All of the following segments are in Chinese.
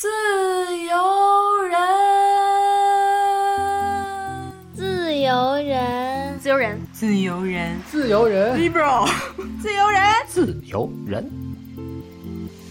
自由人，自由人，自由人，自由人。自由人，，liberal，自由人。自由人，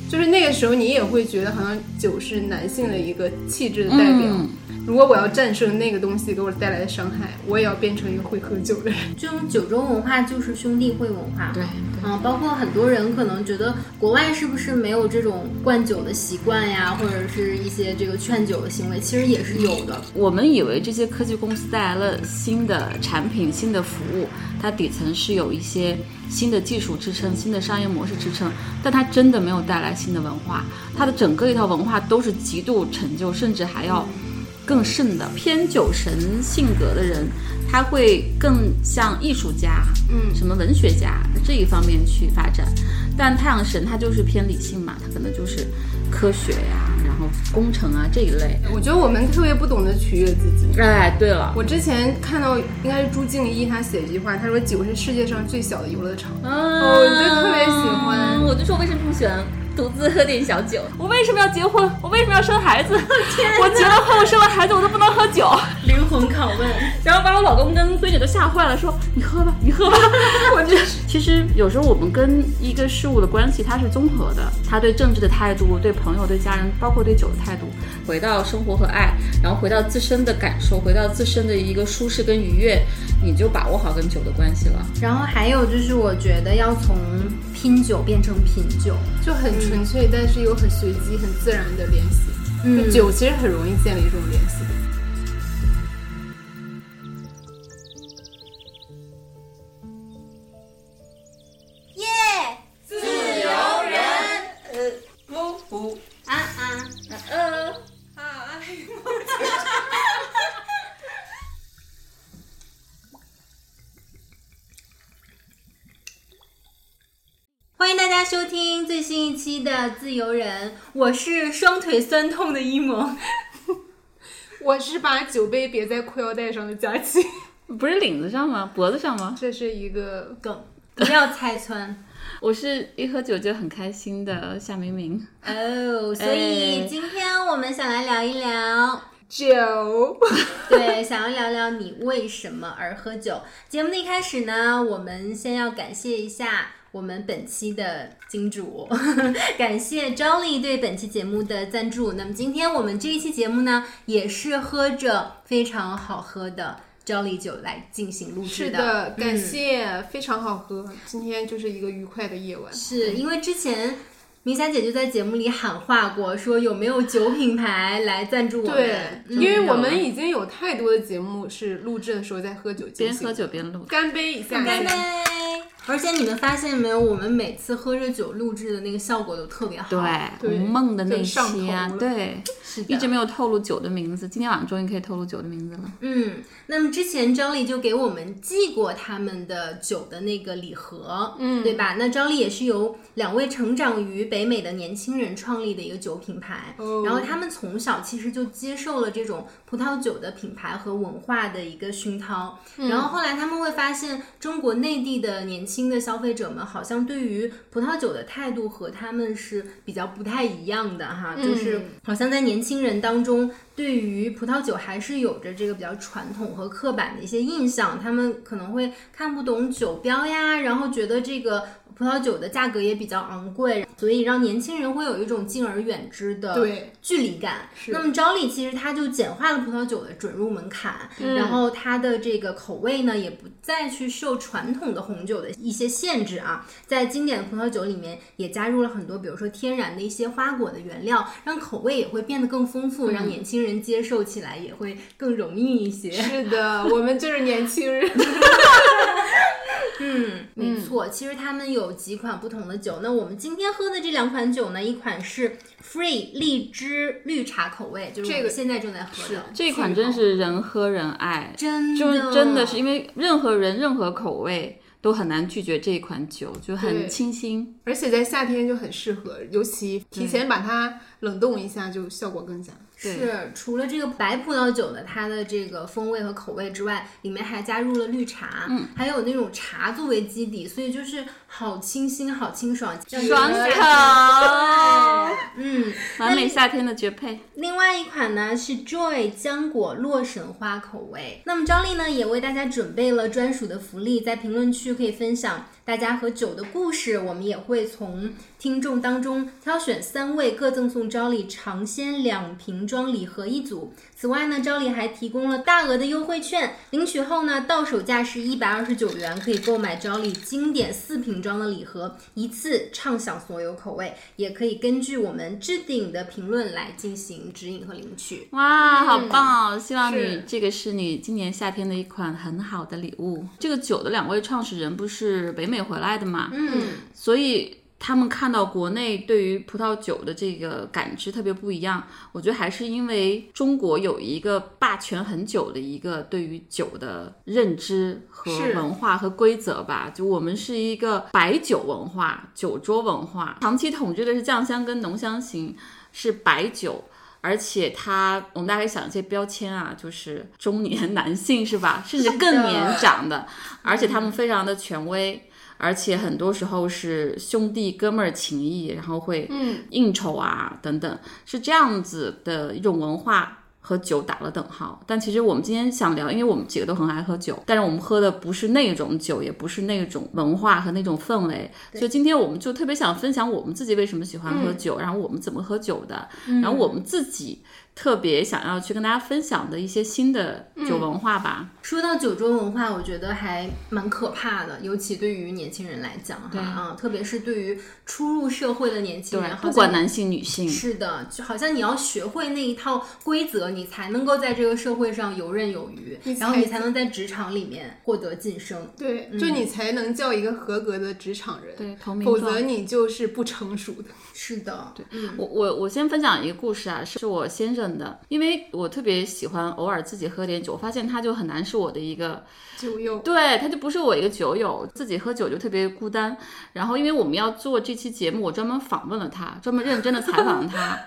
就是那个时候，你也会觉得好像酒是男性的一个气质的代表。嗯。如果我要战胜那个东西给我带来的伤害，我也要变成一个会喝酒的人。这种酒中文化就是兄弟会文化。对，嗯，包括很多人可能觉得国外是不是没有这种灌酒的习惯呀，或者是一些这个劝酒的行为，其实也是有的。我们以为这些科技公司带来了新的产品、新的服务，它底层是有一些新的技术支撑、新的商业模式支撑，但它真的没有带来新的文化。它的整个一套文化都是极度陈旧，甚至还要更甚的偏酒神性格的人，他会更像艺术家，嗯，什么文学家这一方面去发展。但太阳神他就是偏理性嘛，他可能就是科学呀、然后工程啊这一类。我觉得我们特别不懂得取悦自己。哎，对了，我之前看到应该是朱静一，他写一句话，他说酒是世界上最小的游乐场。嗯，我就特别喜欢我就说为什么不喜欢独自喝点小酒？我为什么要结婚？我为什么要生孩子？我结了婚，我生了孩子，我都不能喝酒。灵魂拷问，然后把我老公跟闺女都吓坏了，说你喝吧，你喝吧。我觉得其实有时候我们跟一个事物的关系它是综合的，他对政治的态度、对朋友、对家人，包括对酒的态度，回到生活和爱，然后回到自身的感受，回到自身的一个舒适跟愉悦，你就把握好跟酒的关系了。然后还有就是，我觉得要从拼酒变成品酒。就很纯粹，但是又很随机、很自然的联系。嗯酒其实很容易建立这种联系。啊啊，呃，欢迎大家收听最新一期的《自由人》，我是双腿酸痛的一萌。我是把酒杯别在裤腰带上的佳琪，不是领子上吗？脖子上吗？这是一个梗，不要拆穿我是一喝酒就很开心的夏明明。哦。所以哎今天我们想来聊一聊。酒。对，想要聊聊你为什么而喝酒。节目的一开始呢，我们先要感谢一下我们本期的金主，感谢 Jolly 对本期节目的赞助。那么今天我们这一期节目呢，也是喝着非常好喝的 Jolly 酒来进行录制的是的，感嗯谢，非常好喝。今天就是一个愉快的夜晚。是因为之前。明霞姐就在节目里喊话过，说有没有酒品牌来赞助我们？对，嗯因为我们已经有太多的节目是录制的时候在喝酒，边喝酒边录。干杯一下，干杯！而且你们发现没有，我们每次喝着酒录制的那个效果都特别好。对，对无梦的那就上期啊头，对，是的一直没有透露酒的名字，今天晚上终于可以透露酒的名字了。嗯，那么之前张丽就给我们寄过他们的酒的那个礼盒，嗯，对吧？那张丽也是由两位成长于北美的年轻人创立的一个酒品牌，哦然后他们从小其实就接受了这种葡萄酒的品牌和文化的一个熏陶，然后后来他们会发现，中国内地的年轻的消费者们好像对于葡萄酒的态度和他们是比较不太一样的哈，就是好像在年轻人当中。对于葡萄酒还是有着这个比较传统和刻板的一些印象，他们可能会看不懂酒标呀，然后觉得这个葡萄酒的价格也比较昂贵，所以让年轻人会有一种敬而远之的对距离感。那么 Jolly 其实它就简化了葡萄酒的准入门槛，然后它的这个口味呢也不再去受传统的红酒的一些限制啊，在经典的葡萄酒里面也加入了很多，比如说天然的一些花果的原料，让口味也会变得更丰富，让年轻人接受起来也会更容易一些。是的，我们就是年轻人。嗯，没错。其实他们有几款不同的酒。那我们今天喝的这两款酒呢，一款是 Free 荔枝绿茶口味，就是这个现在正在喝的。这款真是人喝人爱，真的，就真的是因为任何人任何口味都很难拒绝这一款酒，就很清新。而且在夏天就很适合，尤其提前把它冷冻一下，就效果更佳。对是除了这个白葡萄酒的它的这个风味和口味之外，里面还加入了绿茶，嗯，还有那种茶作为基底，所以就是好清新、好清爽，爽口，嗯，完美夏天的绝配。另外一款呢是 Joy 浆果洛神花口味。那么张丽呢也为大家准备了专属的福利，在评论区可以分享大家和酒的故事，我们也会从听众当中挑选三位，各赠送招丽尝鲜两瓶装礼盒一组。此外呢，招丽还提供了大额的优惠券，领取后呢，到手价是一百二十九元，可以购买招丽经典四瓶装的礼盒，一次畅享所有口味，也可以根据我们置顶的评论来进行指引和领取。哇，好棒哦！希望你这个是你今年夏天的一款很好的礼物。这个酒的两位创始人不是北美回来的嘛，嗯，所以他们看到国内对于葡萄酒的这个感知特别不一样。我觉得还是因为中国有一个霸权很久的一个对于酒的认知和文化和规则吧。就我们是一个白酒文化、酒桌文化，长期统治的是酱香跟浓香型，是白酒。而且它，我们大概想一些标签啊，就是中年男性是吧？甚至更年长的，而且他们非常的权威，而且很多时候是兄弟哥们儿情谊，然后会嗯。应酬啊等等，是这样子的一种文化。和酒打了等号，但其实我们今天想聊，因为我们几个都很爱喝酒，但是我们喝的不是那种酒，也不是那种文化和那种氛围，所以今天我们就特别想分享我们自己为什么喜欢喝酒，然后我们怎么喝酒的，然后我们自己特别想要去跟大家分享的一些新的酒文化吧。说到酒桌文化，我觉得还蛮可怕的，尤其对于年轻人来讲哈，啊，特别是对于初入社会的年轻人，不管男性女性，是的，就好像你要学会那一套规则，你才能够在这个社会上游刃有余，然后你才能在职场里面获得晋升。对，就你才能叫一个合格的职场人，对同名否则你就是不成熟的。是的，对，嗯，我我我先分享一个故事啊，是我先生的，因为我特别喜欢偶尔自己喝点酒，我发现他就很难是我的一个，酒友，对，他就不是我一个酒友，自己喝酒就特别孤单。然后因为我们要做这期节目，我专门访问了他，专门认真的采访了他。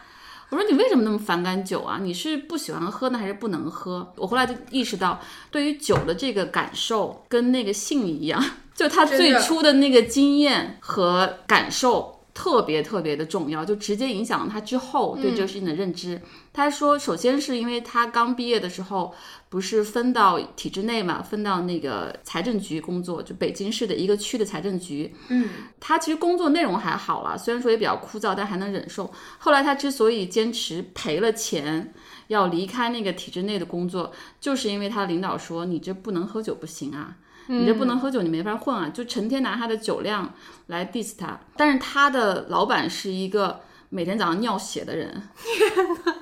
我说你为什么那么反感酒啊？你是不喜欢喝呢，还是不能喝？我后来就意识到，对于酒的这个感受跟那个性一样，就他最初的那个经验和感受。特别特别的重要，就直接影响了他之后对这个事情的认知。他说，首先是因为他刚毕业的时候，不是分到体制内嘛，分到那个财政局工作，就北京市的一个区的财政局。嗯，他其实工作内容还好啦，虽然说也比较枯燥，但还能忍受。后来他之所以坚持赔了钱要离开那个体制内的工作，就是因为他领导说你这不能喝酒不行啊。你这不能喝酒，你没法混啊！就成天拿他的酒量来 diss 他。但是他的老板是一个每天早上尿血的人，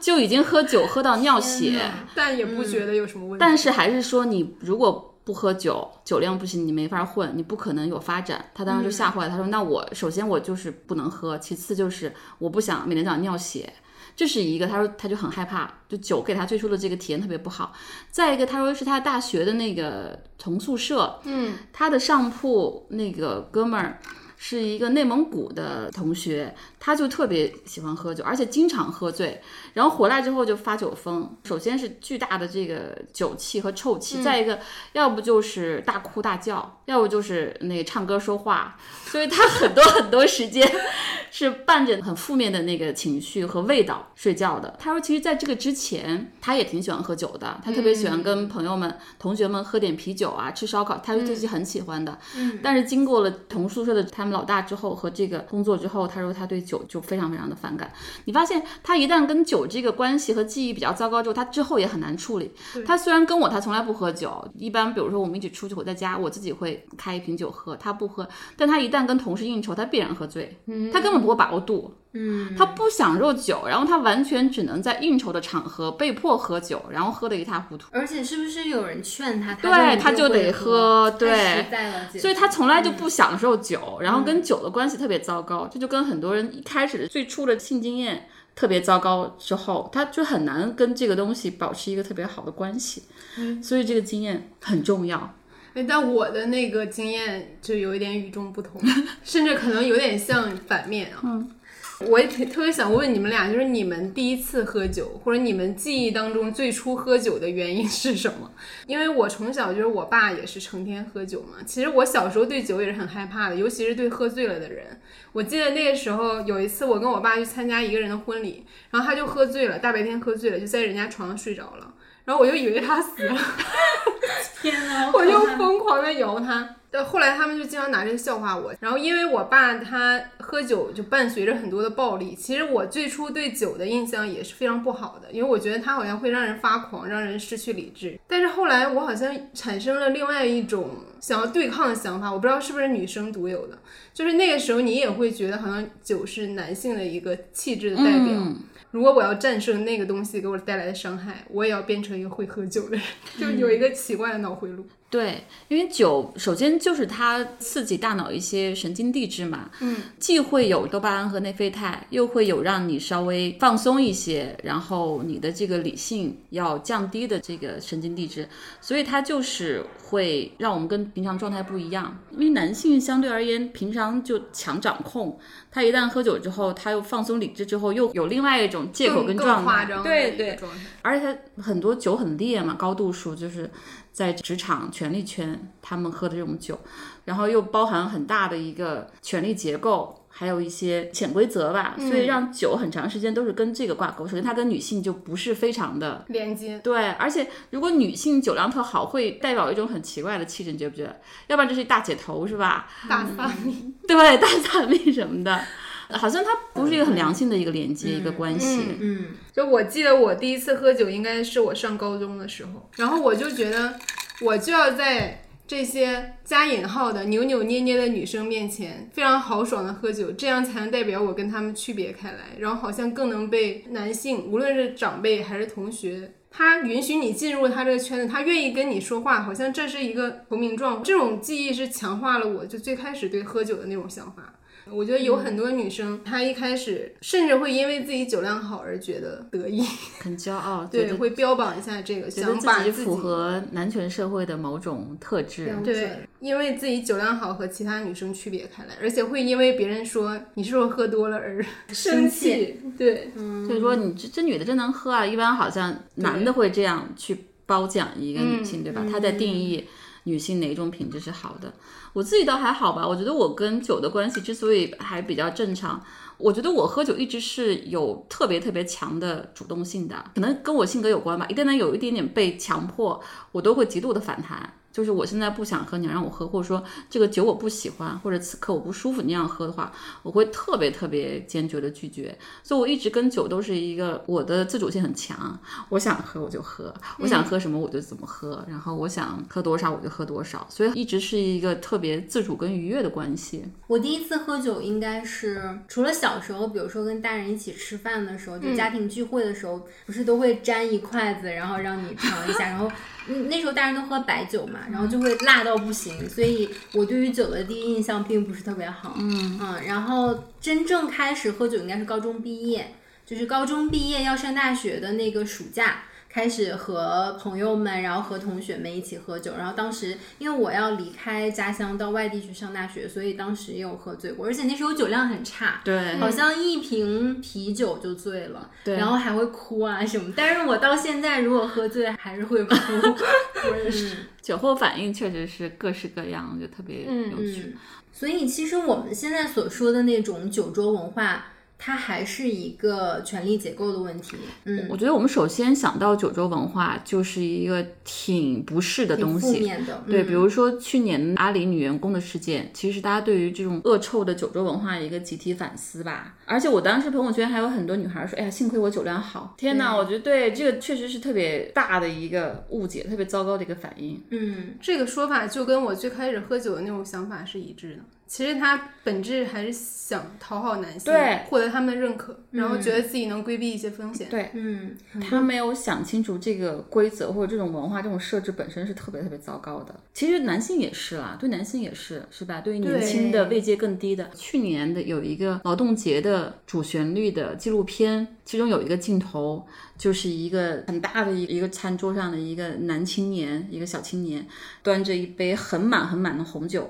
就已经喝酒喝到尿血，但也不觉得有什么问题。但是还是说你如果不喝酒，酒量不行，你没法混，你不可能有发展。他当时就吓坏了，他说：“那我首先我就是不能喝，其次就是我不想每天早上尿血。”这是一个，他说他就很害怕，就酒给他最初的这个体验特别不好。再一个，他说是他大学的那个同宿舍，嗯，他的上铺那个哥们儿是一个内蒙古的同学，他就特别喜欢喝酒，而且经常喝醉，然后回来之后就发酒疯。首先是巨大的这个酒气和臭气，再一个要不就是大哭大叫，要不就是那个唱歌说话，所以他很多 很多时间是伴着很负面的那个情绪和味道睡觉的。他说，其实在这个之前，他也挺喜欢喝酒的，他特别喜欢跟朋友们、同学们喝点啤酒啊，吃烧烤，他说自己很喜欢的。但是经过了同宿舍的他们老大之后和这个工作之后，他说他对酒就非常非常的反感。你发现他一旦跟酒这个关系和记忆比较糟糕之后，他之后也很难处理。他虽然跟我他从来不喝酒，一般比如说我们一起出去，我在家我自己会开一瓶酒喝，他不喝。但他一旦跟同事应酬，他必然喝醉，他根本不会把握度。嗯，他不想受酒，然后他完全只能在应酬的场合被迫喝酒，然后喝得一塌糊涂。而且是不是有人劝他？对他就得喝对所以他从来就不享受酒，然后跟酒的关系特别糟糕，这就跟很多人一开始的最初的性经验特别糟糕之后，他就很难跟这个东西保持一个特别好的关系。嗯所以这个经验很重要。哎，但我的那个经验就有一点与众不同，甚至可能有点像反面啊。嗯，我也特特别想问你们俩，就是你们第一次喝酒，或者你们记忆当中最初喝酒的原因是什么？因为我从小就是我爸也是成天喝酒嘛。其实我小时候对酒也是很害怕的，尤其是对喝醉了的人。我记得那个时候有一次，我跟我爸去参加一个人的婚礼，然后他就喝醉了，大白天喝醉了，就在人家床上睡着了。然后我就以为他死了，天呐，我就疯狂的摇他。但后来他们就经常拿这个笑话我。然后因为我爸他喝酒就伴随着很多的暴力，其实我最初对酒的印象也是非常不好的，因为我觉得他好像会让人发狂，让人失去理智。但是后来我好像产生了另外一种想要对抗的想法，我不知道是不是女生独有的，就是那个时候你也会觉得好像酒是男性的一个气质的代表。如果我要战胜那个东西给我带来的伤害，我也要变成一个会喝酒的人，就有一个奇怪的脑回路。对，因为酒首先就是它刺激大脑一些神经递质嘛，嗯，既会有多巴胺和内啡肽，又会有让你稍微放松一些，然后你的这个理性要降低的这个神经递质，所以它就是会让我们跟平常状态不一样。因为男性相对而言平常就强掌控，他一旦喝酒之后，他又放松理智之后，又有另外一种借口跟状态，对对，而且他很多酒很烈嘛，高度数就是。在职场权力圈，他们喝的这种酒，然后又包含很大的一个权力结构，还有一些潜规则吧，所以让酒很长时间都是跟这个挂钩。首先，它跟女性就不是非常的连接，对，而且如果女性酒量特好，会代表一种很奇怪的气质，你觉不觉得？要不然就是大姐头是吧？大撒蜜，对，大撒蜜什么的。好像它不是一个很良性的一个连接，一个关系。嗯，就我记得我第一次喝酒应该是我上高中的时候，然后我就觉得我就要在这些加引号的扭扭捏捏的女生面前非常豪爽的喝酒，这样才能代表我跟她们区别开来，然后好像更能被男性，无论是长辈还是同学，他允许你进入他这个圈子，他愿意跟你说话，好像这是一个投名状。这种记忆是强化了我就最开始对喝酒的那种想法。我觉得有很多女生，她一开始甚至会因为自己酒量好而觉得得意，很骄傲，对，会标榜一下这个，想把自己符合男权社会的某种特质，对，因为自己酒量好和其他女生区别开来，而且会因为别人说你是不是喝多了而生气，对，所以说你这这女的真能喝啊！一般好像男的会这样去褒奖一个女性，对吧？他在定义。女性哪种品质是好的？我自己倒还好吧。我觉得我跟酒的关系之所以还比较正常，我觉得我喝酒一直是有特别特别强的主动性的，可能跟我性格有关吧。一旦呢有一点点被强迫，我都会极度的反弹。就是我现在不想喝，你让我喝，或者说这个酒我不喜欢，或者此刻我不舒服，你让喝的话，我会特别特别坚决的拒绝。所以我一直跟酒都是一个我的自主性很强，我想喝我就喝，我想喝什么我就怎么喝，然后我想喝多少我就喝多少，所以一直是一个特别自主跟愉悦的关系。我第一次喝酒应该是除了小时候，比如说跟大人一起吃饭的时候，就家庭聚会的时候，不是都会沾一筷子，然后让你尝一下，然后。那时候大人都喝白酒嘛，然后就会辣到不行，所以我对于酒的第一印象并不是特别好。嗯嗯，然后真正开始喝酒应该是高中毕业，就是高中毕业要上大学的那个暑假。开始和朋友们，然后和同学们一起喝酒，然后当时因为我要离开家乡到外地去上大学，所以当时也有喝醉过，而且那时候酒量很差，对，好像一瓶啤酒就醉了，对，然后还会哭啊什么。但是我到现在如果喝醉还是会哭，我也是。酒后反应确实是各式各样，就特别有趣。所以其实我们现在所说的那种酒桌文化。它还是一个权力结构的问题。嗯，我觉得我们首先想到九州文化就是一个挺不适的东西。负面的。对，比如说去年阿里女员工的事件，其实大家对于这种恶臭的九州文化一个集体反思吧。而且我当时朋友圈还有很多女孩说：“哎呀，幸亏我酒量好。”天哪，我觉得对这个确实是特别大的一个误解，特别糟糕的一个反应。嗯，这个说法就跟我最开始喝酒的那种想法是一致的。其实他本质还是想讨好男性，对获得他们的认可，然后觉得自己能规避一些风险。对嗯，他没有想清楚这个规则或者这种文化、这种设置本身是特别特别糟糕的。其实男性也是啦，对男性也是，是吧？对于年轻的、对位阶更低的，去年的有一个劳动节的主旋律的纪录片，其中有一个镜头就是一个很大的一一个餐桌上的一个男青年，一个小青年端着一杯很满很满的红酒。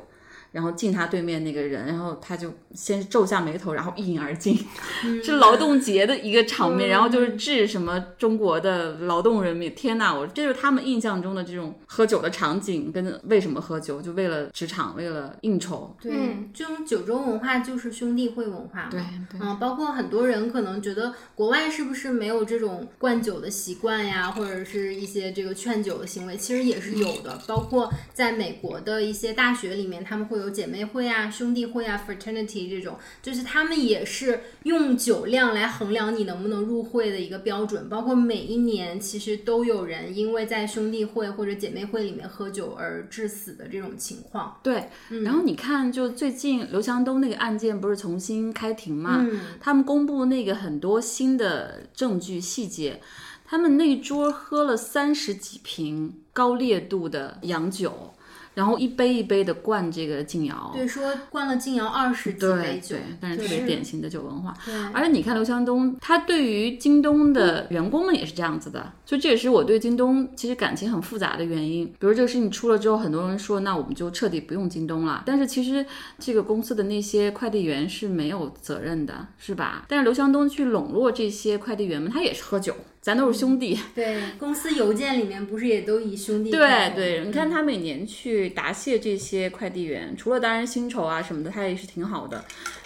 然后敬他对面那个人，然后他就先皱下眉头，然后一饮而尽，是劳动节的一个场面，然后就是致什么中国的劳动人民。天呐，我这就是他们印象中的这种喝酒的场景，跟为什么喝酒，就为了职场，为了应酬。对，嗯这种酒桌文化就是兄弟会文化嘛。对对嗯，包括很多人可能觉得国外是不是没有这种灌酒的习惯呀，或者是一些这个劝酒的行为，其实也是有的。包括在美国的一些大学里面，他们会有姐妹会啊、兄弟会啊、fraternity 这种，就是他们也是用酒量来衡量你能不能入会的一个标准。包括每一年其实都有人因为在兄弟会或者姐妹会里面喝酒而致死的这种情况。对，然后你看，就最近刘强东那个案件不是重新开庭嘛？嗯他们公布那个很多新的证据细节，他们那桌喝了三十几瓶高烈度的洋酒，然后一杯一杯的灌这个敬瑶。对，说灌了敬瑶二十几杯酒对对，，但是特别典型的酒文化。对而且你看刘强东，他对于京东的员工们也是这样子的，所以这也是我对京东其实感情很复杂的原因。比如这个事情出了之后，很多人说那我们就彻底不用京东了，但是其实这个公司的那些快递员是没有责任的，是吧？但是刘强东去笼络这些快递员们，他也是喝酒，咱都是兄弟。对，公司邮件里面不是也都以兄弟对对，你看他每年去答谢这些快递员，除了当然薪酬啊什么的，他也是挺好的，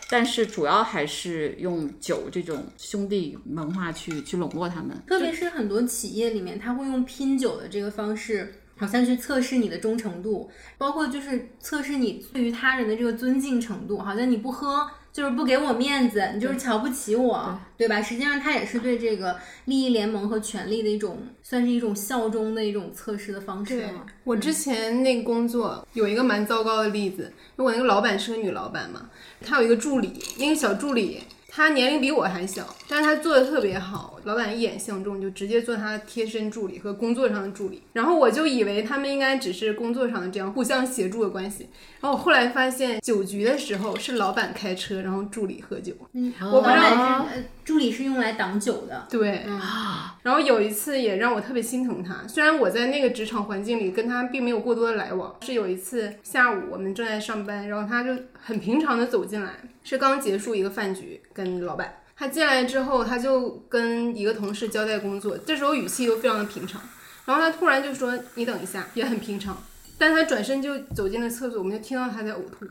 但是主要还是用酒这种兄弟文化去去笼络他们。特别是很多企业里面，他会用拼酒的这个方式。好像去测试你的忠诚度，包括就是测试你对于他人的这个尊敬程度。好像你不喝，就是不给我面子，你就是瞧不起我，对吧？实际上，他也是对这个利益联盟和权力的一种，算是一种效忠的一种测试的方式对。我之前那个工作有一个蛮糟糕的例子，因为我那个老板是个女老板嘛，她有一个助理，一个小助理，她年龄比我还小，但是她做的特别好，老板一眼相中，就直接做他的贴身助理和工作上的助理。然后我就以为他们应该只是工作上的这样互相协助的关系，然后我后来发现酒局的时候是老板开车，然后助理喝酒。嗯，我不知道老板是呃助理是用来挡酒的。对啊，然后有一次也让我特别心疼他，虽然我在那个职场环境里跟他并没有过多的来往，是有一次下午我们正在上班，然后他就很平常的走进来，是刚结束一个饭局，跟老板。他进来之后，他就跟一个同事交代工作，这时候语气都非常的平常，然后他突然就说：“你等一下”，也很平常，但他转身就走进了厕所，我们就听到他在呕吐。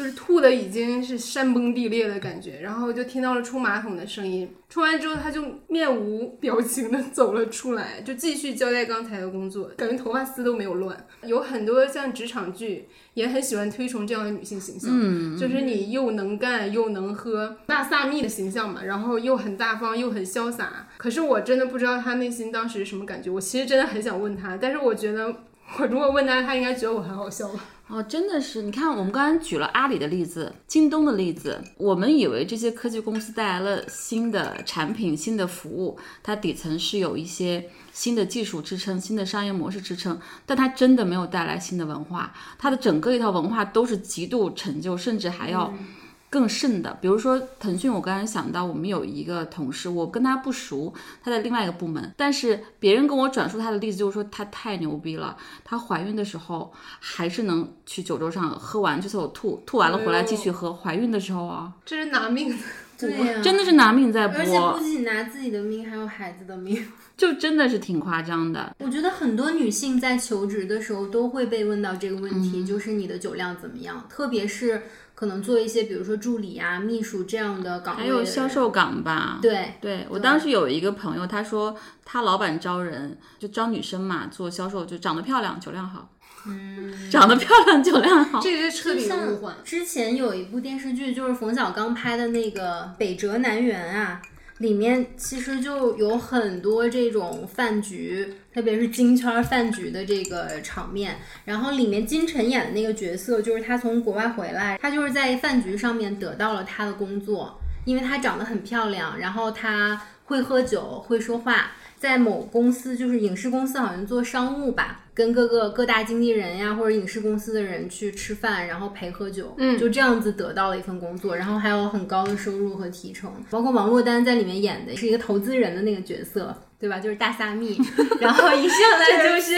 就是吐的已经是山崩地裂的感觉，然后就听到了冲马桶的声音。冲完之后，他就面无表情的走了出来，就继续交代刚才的工作，感觉头发丝都没有乱。有很多像职场剧也很喜欢推崇这样的女性形象，嗯就是你又能干又能喝，那萨蜜的形象嘛，然后又很大方又很潇洒。可是我真的不知道他内心当时是什么感觉，我其实真的很想问他，但是我觉得我如果问他，他应该觉得我很好笑吧。哦，真的是，你看，我们刚才举了阿里的例子、京东的例子，我们以为这些科技公司带来了新的产品、新的服务，它底层是有一些新的技术支撑、新的商业模式支撑，但它真的没有带来新的文化，它的整个一套文化都是极度陈旧，甚至还要。更甚的，比如说腾讯，我刚才想到我们有一个同事，我跟他不熟，他在另外一个部门，但是别人跟我转述他的例子，就是说他太牛逼了，他怀孕的时候还是能去酒桌上喝完去厕所吐，吐完了回来继续喝，怀孕的时候啊，这是拿命的。对呀、真的是拿命在而且不，仅拿自己的命，还有孩子的命。就真的是挺夸张的。我觉得很多女性在求职的时候都会被问到这个问题，就是你的酒量怎么样？特别是可能做一些，比如说助理啊、秘书这样的岗位还有销售岗吧，对，对我当时有一个朋友，他说他老板招人就招女生嘛，做销售就长得漂亮，酒量好，嗯，长得漂亮，酒量好，这个是彻底误会。之前有一部电视剧，就是冯小刚拍的那个《北辙南辕》啊，里面其实就有很多这种饭局，特别是金圈饭局的这个场面。然后里面金晨演的那个角色，就是她从国外回来，她就是在饭局上面得到了她的工作，因为她长得很漂亮，然后她会喝酒，会说话。在某公司，就是影视公司，好像做商务吧，跟各个各大经纪人呀，或者影视公司的人去吃饭，然后陪喝酒，嗯就这样子得到了一份工作，然后还有很高的收入和提成。包括王珞丹在里面演的是一个投资人的那个角色，对吧？就是大撒蜜，然后一上来 就是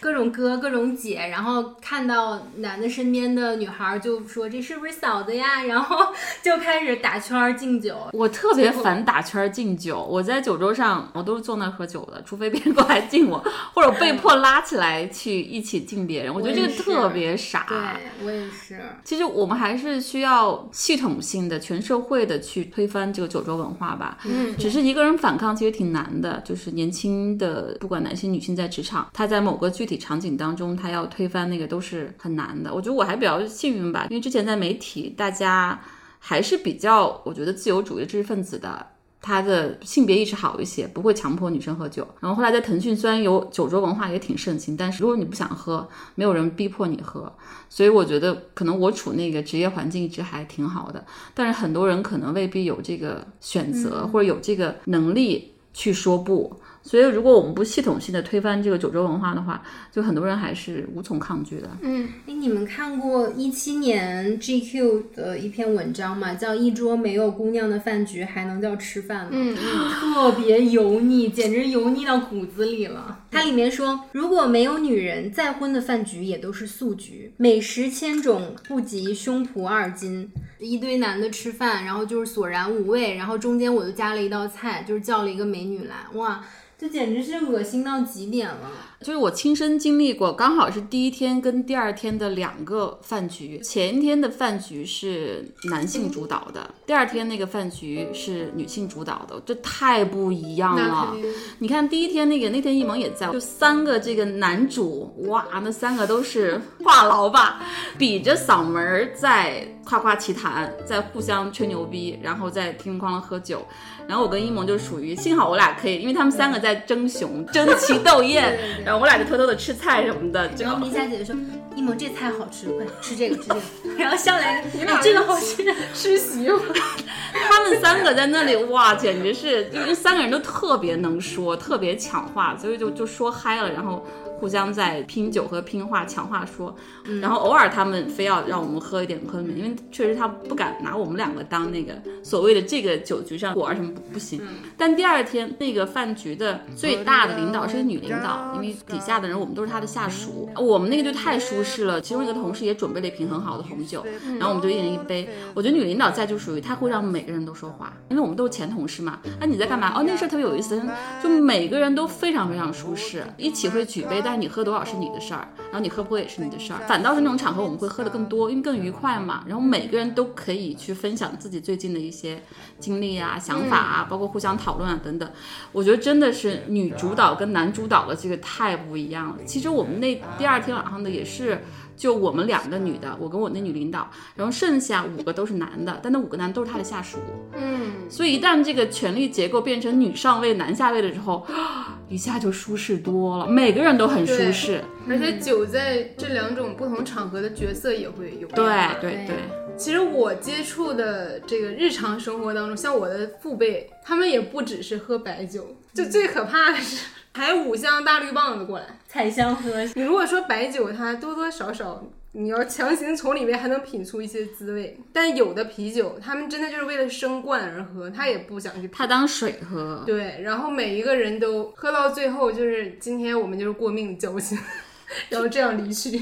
各种哥各种姐，然后看到男的身边的女孩就说这是不是嫂子呀？然后就开始打圈儿敬酒，我特别烦打圈儿敬酒，我在酒桌上我都是坐那儿喝酒的，除非别人过来敬我，或者被迫拉起来去一起敬别人，我觉得这个特别傻。对我也是。其实我们还是需要系统性的、全社会的去推翻这个酒桌文化吧。嗯只是一个人反抗其实挺难的，就是年轻的不管男性女性在职场，他在某个具体场景当中，他要推翻那个都是很难的。我觉得我还比较幸运吧，因为之前在媒体，大家还是比较我觉得自由主义知识分子的。他的性别意识好一些，不会强迫女生喝酒。然后后来在腾讯，虽然有酒桌文化也挺盛行，但是如果你不想喝，没有人逼迫你喝。所以我觉得可能我处那个职业环境一直还挺好的，但是很多人可能未必有这个选择、或者有这个能力去说不。所以如果我们不系统性的推翻这个九州文化的话，就很多人还是无从抗拒的。嗯，哎，你们看过一七年 GQ 的一篇文章吗？叫《一桌没有姑娘的饭局还能叫吃饭吗？》嗯嗯，特别油腻，简直油腻到骨子里了。它里面说，如果没有女人，再婚的饭局也都是素局，美食千种，不及胸脯二斤。一堆男的吃饭，然后就是索然无味，然后中间我就加了一道菜，就是叫了一个美女来，哇，这简直是恶心到极点了。就是我亲身经历过，刚好是第一天跟第二天的两个饭局。前一天的饭局是男性主导的，第二天那个饭局是女性主导的，这太不一样了。你看第一天那个那天一萌也在，就三个这个男主，哇，那三个都是话痨吧，比着嗓门儿在夸夸其谈，在互相吹牛逼，然后在叮咣啷喝酒。然后我跟一萌就属于，幸好我俩可以，因为他们三个在争雄、争奇斗艳，然后我俩就偷偷的吃菜什么的，然后米夏姐姐说：“一萌这菜好吃，快吃这个吃这个。”然后向来一个，俩哎，这个好吃。吃席吧？他们三个在那里，哇，简直是，因为三个人都特别能说，特别抢话，所以就就说嗨了，然后互相在拼酒和拼话抢话说，然后偶尔他们非要让我们喝一点昆明，因为确实他不敢拿我们两个当那个所谓的这个酒局上果儿什么不不行。但第二天那个饭局的最大的领导是个女领导，因为底下的人我们都是她的下属，我们那个就太舒适了。其中一个同事也准备了一瓶很好的红酒，然后我们就一人一杯。我觉得女领导在就属于她会让每个人都说话，因为我们都是前同事嘛。哎，你在干嘛？哦，那个事儿特别有意思，就每个人都非常非常舒适，一起会举杯，但是你喝多少是你的事儿，然后你喝不喝也是你的事儿。反倒是那种场合我们会喝的更多，因为更愉快嘛。然后每个人都可以去分享自己最近的一些经历啊、想法啊，包括互相讨论啊等等。我觉得真的是女主导跟男主导的这个太不一样了。其实我们那第二天晚上的也是。就我们两个女的，我跟我那女领导，然后剩下五个都是男的，但那五个男都是他的下属，嗯，所以一旦这个权力结构变成女上位男下位的时候，一下就舒适多了，每个人都很舒适。而且酒在这两种不同场合的角色也会有变对。对对，其实我接触的这个日常生活当中，像我的父辈，他们也不只是喝白酒，就最可怕的是还有五箱大绿棒子过来。彩香喝，你如果说白酒，它多多少少你要强行从里面还能品出一些滋味，但有的啤酒，他们真的就是为了升罐而喝，他也不想去品。他当水喝。对，然后每一个人都喝到最后，就是今天我们就是过命的交情，然后这样离去。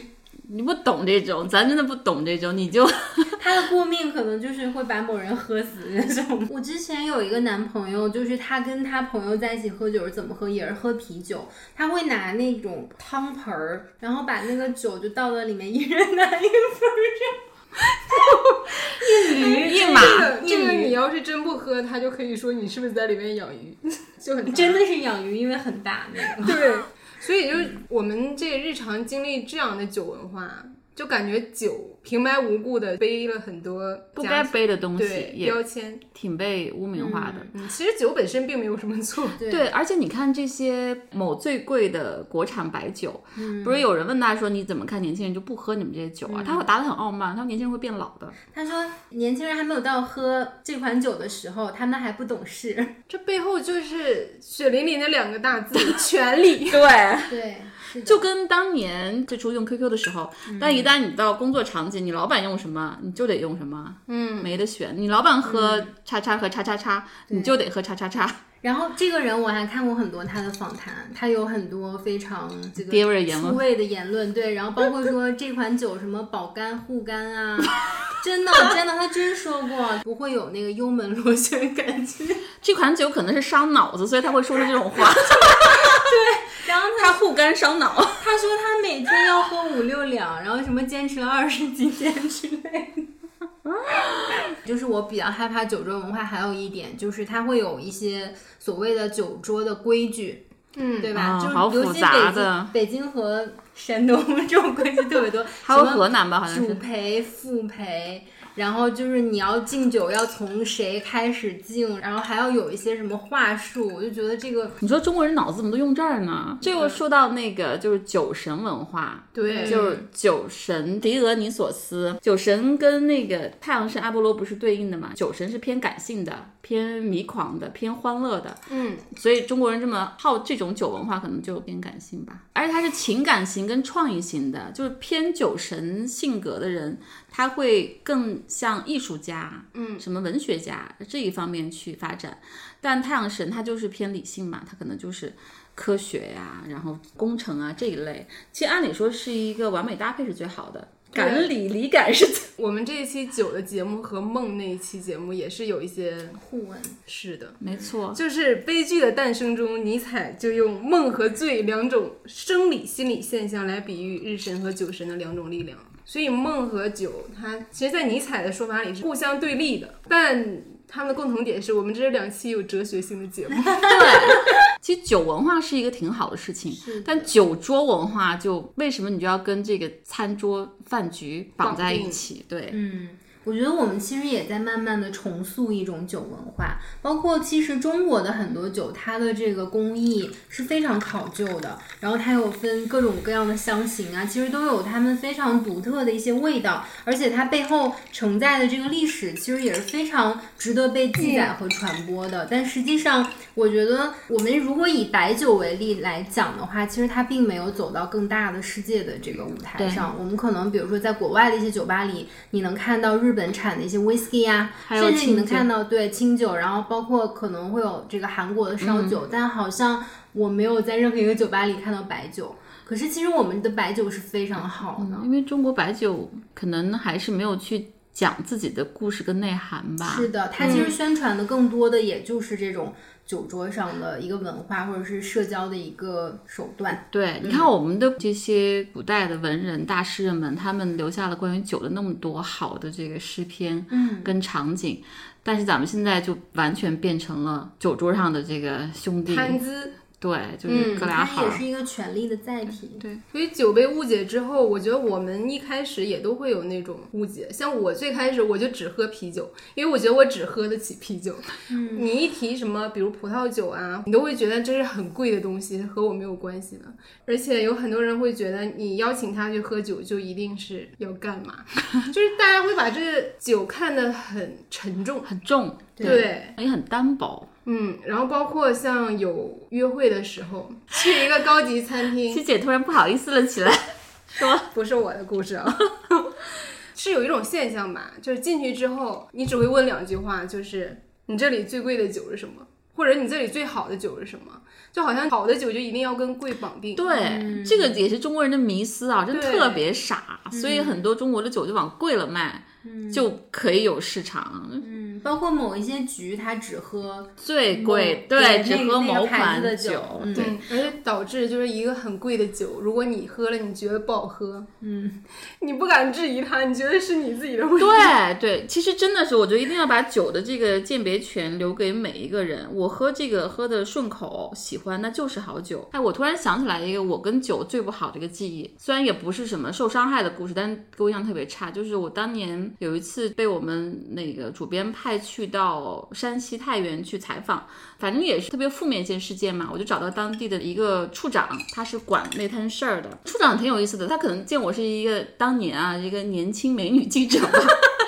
你不懂这种，咱真的不懂这种，你就 他的过命可能就是会把某人喝死那种。我之前有一个男朋友，就是他跟他朋友在一起喝酒是怎么喝，也是喝啤酒，他会拿那种汤盆儿，然后把那个酒就倒到里面，一人拿一 个盆儿，一驴一马这个你要是真不喝，他就可以说你是不是在里面养鱼，就很真的是养鱼，因为很大那个。对。所以就我们这日常经历这样的酒文化，就感觉酒平白无故的背了很多不该背的东西也标签。挺被污名化的。嗯，其实酒本身并没有什么错。对，而且你看这些某最贵的国产白酒，嗯不是有人问他说你怎么看年轻人就不喝你们这些酒啊？嗯他会答的很傲慢，他说年轻人会变老的。他说，年轻人还没有到喝这款酒的时候，他们还不懂事。这背后就是血淋淋的两个大字：权力。对，对，就跟当年最初用 QQ 的时候，嗯但一旦你到工作场景，你老板用什么，你就得用什么，嗯，没得选。你老板嗯喝叉叉和叉叉叉，你就得喝叉叉叉。然后这个人我还看过很多他的访谈，他有很多非常这个出位的言论，对，然后包括说这款酒什么保肝护肝啊，真的真的他真说过不会有那个幽门螺旋杆菌，这款酒可能是伤脑子，所以他会说出这种话。然后他他护肝伤脑。他说他每天要喝五六两，然后什么坚持了二十几天之类的。就是我比较害怕酒桌文化，还有一点就是它会有一些所谓的酒桌的规矩，嗯，对吧？啊就是好复杂尤其北京、北京和山东 这种规矩特别多，还有什么河南吧，好像主是。陪、副陪，然后就是你要敬酒要从谁开始敬，然后还要有一些什么话术，我就觉得这个你说中国人脑子怎么都用这儿呢？这又说到那个就是酒神文化，对，就是酒神狄俄尼索斯，酒神跟那个太阳神阿波罗不是对应的嘛？酒神是偏感性的、偏迷狂的、偏欢乐的，嗯，所以中国人这么好这种酒文化，可能就偏感性吧。而且他是情感型跟创意型的，就是偏酒神性格的人，他会更像艺术家，嗯，什么文学家这一方面去发展。但太阳神他就是偏理性嘛，他可能就是科学呀、然后工程啊这一类。其实按理说是一个完美搭配是最好的，感理理感是。我们这一期酒的节目和梦那一期节目也是有一些互文。是的。没错，就是悲剧的诞生中，尼采就用梦和醉两种生理心理现象来比喻日神和酒神的两种力量。所以梦和酒，它其实，在尼采的说法里是互相对立的，但他们的共同点是我们这是两期有哲学性的节目。对其实酒文化是一个挺好的事情，但酒桌文化就为什么你就要跟这个餐桌饭局绑在一起？对，嗯，我觉得我们其实也在慢慢的重塑一种酒文化，包括其实中国的很多酒，它的这个工艺是非常考究的，然后它有分各种各样的香型啊，其实都有它们非常独特的一些味道，而且它背后承载的这个历史，其实也是非常值得被记载和传播的。但实际上，我觉得我们如果以白酒为例来讲的话，其实它并没有走到更大的世界的这个舞台上。我们可能比如说在国外的一些酒吧里，你能看到日本产的一些 whisky 啊，还有甚至你能看到对清酒，然后包括可能会有这个韩国的烧酒，但好像我没有在任何一个酒吧里看到白酒。可是其实我们的白酒是非常好的，因为中国白酒可能还是没有去讲自己的故事跟内涵吧。是的，它其实宣传的更多的也就是这种酒桌上的一个文化，或者是社交的一个手段。对，你看我们的这些古代的文人大诗人们，他们留下了关于酒的那么多好的这个诗篇，嗯，跟场景，但是咱们现在就完全变成了酒桌上的这个兄弟，谈资，对，就是哥俩好它也。是一个权力的载体。对，所以酒被误解之后，我觉得我们一开始也都会有那种误解。像我最开始我就只喝啤酒，因为我觉得我只喝得起啤酒。嗯，你一提什么，比如葡萄酒啊，你都会觉得这是很贵的东西，和我没有关系的。而且有很多人会觉得你邀请他去喝酒，就一定是要干嘛？就是大家会把这个酒看得很沉重。很重，对，也很单薄。嗯，然后包括像有约会的时候，去一个高级餐厅，七姐突然不好意思了起来，说不是我的故事啊，是有一种现象吧，就是进去之后，你只会问两句话，就是你这里最贵的酒是什么，或者你这里最好的酒是什么，就好像好的酒就一定要跟贵绑定。对，这个也是中国人的迷思啊，真的特别傻，所以很多中国的酒就往贵了卖，就可以有市场。嗯，包括某一些局，他只喝最贵，某对，只喝某那个牌子款的酒嗯对。嗯，而且导致就是一个很贵的酒，如果你喝了，你觉得不好喝，嗯，你不敢质疑它，你觉得是你自己的问题。对对，其实真的是，我觉得一定要把酒的这个鉴别权留给每一个人。我喝这个喝的顺口，喜欢，那就是好酒。哎，我突然想起来一个我跟酒最不好的一个记忆，虽然也不是什么受伤害的故事，但给我印象特别差。就是我当年有一次被我们那个主编派再去到山西太原去采访，反正也是特别负面一件事件嘛，我就找到当地的一个处长，他是管那摊事儿的。处长挺有意思的，他可能见我是一个当年啊一个年轻美女记者吧。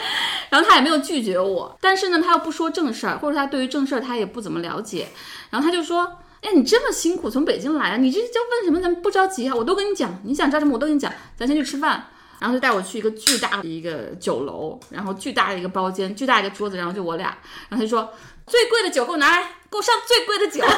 然后他也没有拒绝我，但是呢，他又不说正事儿，或者他对于正事儿他也不怎么了解，然后他就说：“哎，你这么辛苦从北京来啊，你这叫问什么？咱不着急啊，我都跟你讲，你想知道什么我都跟你讲，咱先去吃饭。”然后就带我去一个巨大的一个酒楼，然后巨大的一个包间，巨大的一个桌子，然后就我俩，然后他就说：“最贵的酒给我拿来，给我上最贵的酒。”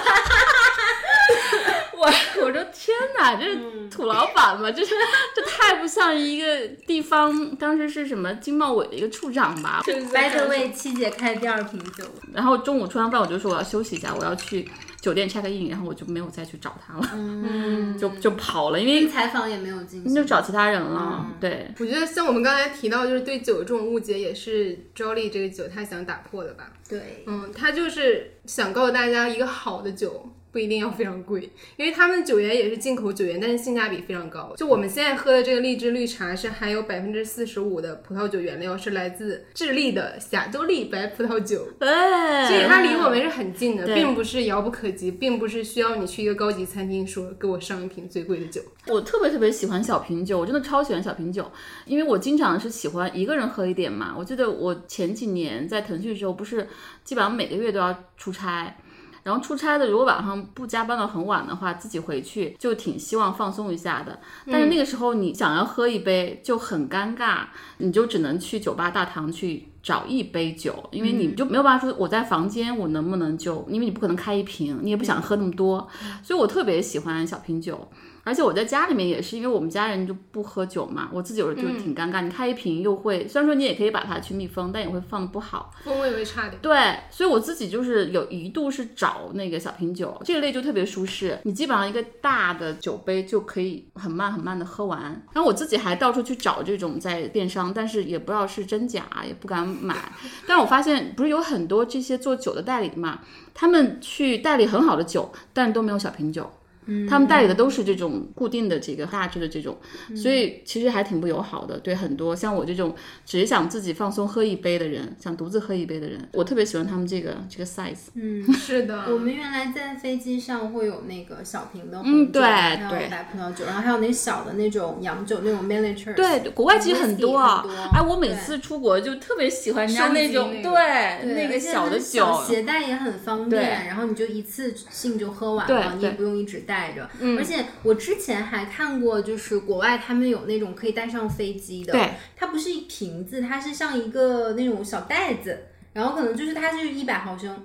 我我说天哪，这是土老板嘛？这是这太不像一个地方，当时是什么经贸委的一个处长吧？By the way，七姐开第二瓶酒，然后中午吃完饭，我就说我要休息一下，我要去酒店 check in，然后我就没有再去找他了，嗯，就就跑了，因为采访也没有进行，就找其他人了。对，我觉得像我们刚才提到，就是对酒这种误解，也是 Jolly 这个酒他想打破的吧？对，嗯，他就是想告诉大家，一个好的酒不一定要非常贵，因为他们的酒源也是进口酒源，但是性价比非常高。就我们现在喝的这个荔枝绿茶是含有百分之四十五的葡萄酒原料，是来自智利的霞多丽白葡萄酒，哎，所以它离我们是很近的，并不是遥不可及，并不是需要你去一个高级餐厅说给我上一瓶最贵的酒。我特别特别喜欢小瓶酒，我真的超喜欢小瓶酒，因为我经常是喜欢一个人喝一点嘛。我记得我前几年在腾讯的时候，不是基本上每个月都要出差。然后出差的，如果晚上不加班到很晚的话，自己回去就挺希望放松一下的。但是那个时候你想要喝一杯就很尴尬，你就只能去酒吧大堂去找一杯酒，因为你就没有办法说我在房间我能不能就，因为你不可能开一瓶，你也不想喝那么多，所以我特别喜欢小瓶酒。而且我在家里面也是，因为我们家人就不喝酒嘛，我自己有时候就挺尴尬。你开一瓶又会，虽然说你也可以把它去密封，但也会放的不好。风味会差点。对，所以我自己就是有一度是找那个小瓶酒，这一类就特别舒适，你基本上一个大的酒杯就可以很慢很慢的喝完。然后我自己还到处去找这种在电商，但是也不知道是真假，也不敢买。但是我发现不是有很多这些做酒的代理嘛，他们去代理很好的酒，但都没有小瓶酒。他们代理的都是这种固定的这个大致的这种，所以其实还挺不友好的。对很多像我这种只想自己放松喝一杯的人，想独自喝一杯的人，我特别喜欢他们这个这个 size。嗯，是的，我们原来在飞机上会有那个小瓶的嗯红酒，对对白葡萄酒，然后还有那小的那种洋酒，那种 miniature。对，国外其实很多。哎，我每次出国就特别喜欢人家那种收集那个对那个小的酒，携带也很方对便，然后你就一次性就喝完了，你也不用一直带着。嗯而且我之前还看过，就是国外他们有那种可以带上飞机的，对，它不是一瓶子，它是像一个那种小袋子，然后可能就是它就是一百毫升。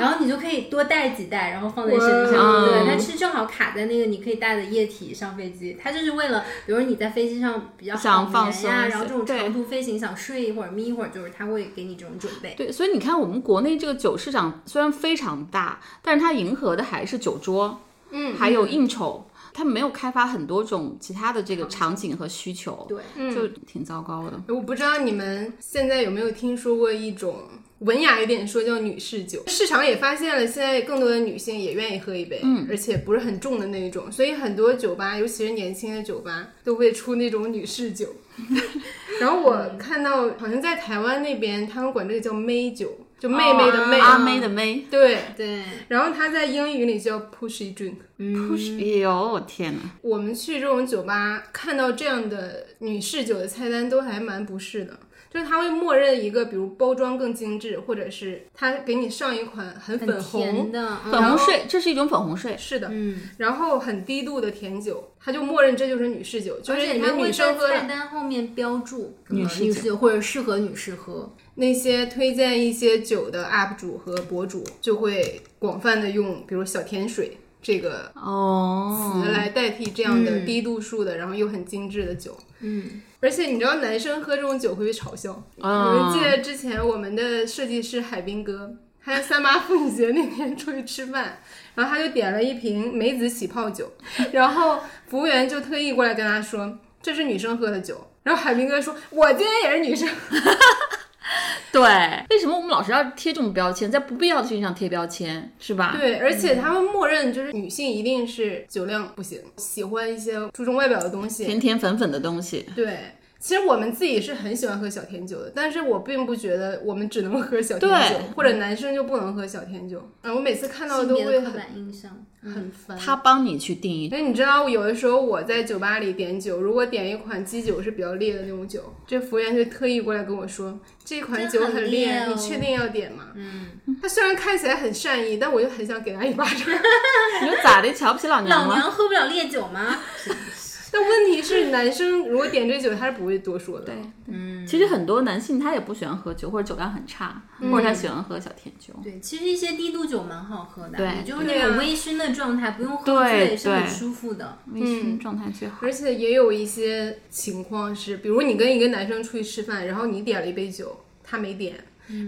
然后你就可以多带几袋，然后放在身上。哇对，它是正好卡在那个你可以带的液体上飞机。它就是为了，比如你在飞机上比较想好眠呀，放松一然后这种长途飞行想睡一会儿、眯一会儿，就是它会给你这种准备。对，所以你看，我们国内这个酒市场虽然非常大，但是它迎合的还是酒桌，嗯，还有应酬，他没有开发很多种其他的这个场景和需求，对，就挺糟糕的。我不知道你们现在有没有听说过一种文雅一点说叫女士酒，市场也发现了现在更多的女性也愿意喝一杯，嗯，而且不是很重的那一种，所以很多酒吧，尤其是年轻的酒吧，都会出那种女士酒。然后我看到好像在台湾那边，他们管这个叫妹酒，就妹妹的妹，阿妹的妹。对。对，然后它在英语里叫 pushy drink。，push，哎呦，我天哪！我们去这种酒吧看到这样的女士酒的菜单都还蛮不适的，就是他会默认一个，比如包装更精致，或者是他给你上一款很粉红，的，嗯。粉红税，这是一种粉红税。是的，嗯，然后很低度的甜酒，他就默认这就是女士酒，就而是你们女生喝的菜单后面标注女士酒。或者适合女士喝。那些推荐一些酒的 UP 主和博主就会广泛的用，比如小甜水。这个哦词来代替这样的嗯低度数的，然后又很精致的酒。嗯，而且你知道，男生喝这种酒会被嘲笑。嗯你们记得之前我们的设计师海滨哥，他在三八妇女节那天出去吃饭，然后他就点了一瓶梅子起泡酒，然后服务员就特意过来跟他说这是女生喝的酒。然后海滨哥说：“我今天也是女生。对，为什么我们老是要贴这种标签，在不必要的事情上贴标签，是吧？对，而且他们默认就是女性一定是酒量不行，喜欢一些注重外表的东西。甜甜粉粉的东西。对，其实我们自己是很喜欢喝小甜酒的，但是我并不觉得我们只能喝小甜酒，或者男生就不能喝小甜酒。嗯，我每次看到的都会很的印象。很烦。他帮你去定义，因为你知道，有的时候我在酒吧里点酒，如果点一款基酒是比较烈的那种酒，这服务员就特意过来跟我说，这款酒很烈，烈哦你确定要点吗？嗯，他虽然看起来很善意，但我就很想给他一巴掌。你说咋的？瞧不起老娘吗？老娘喝不了烈酒吗？但问题是，男生如果点这酒，他是不会多说的。对，嗯，其实很多男性他也不喜欢喝酒，或者酒量很差，或者他喜欢喝小甜酒。对，其实一些低度酒蛮好喝的，对就是那种微醺的状态，不用喝对醉，是很舒服的。微醺状态最好。而且也有一些情况是，比如你跟一个男生出去吃饭，然后你点了一杯酒，他没点。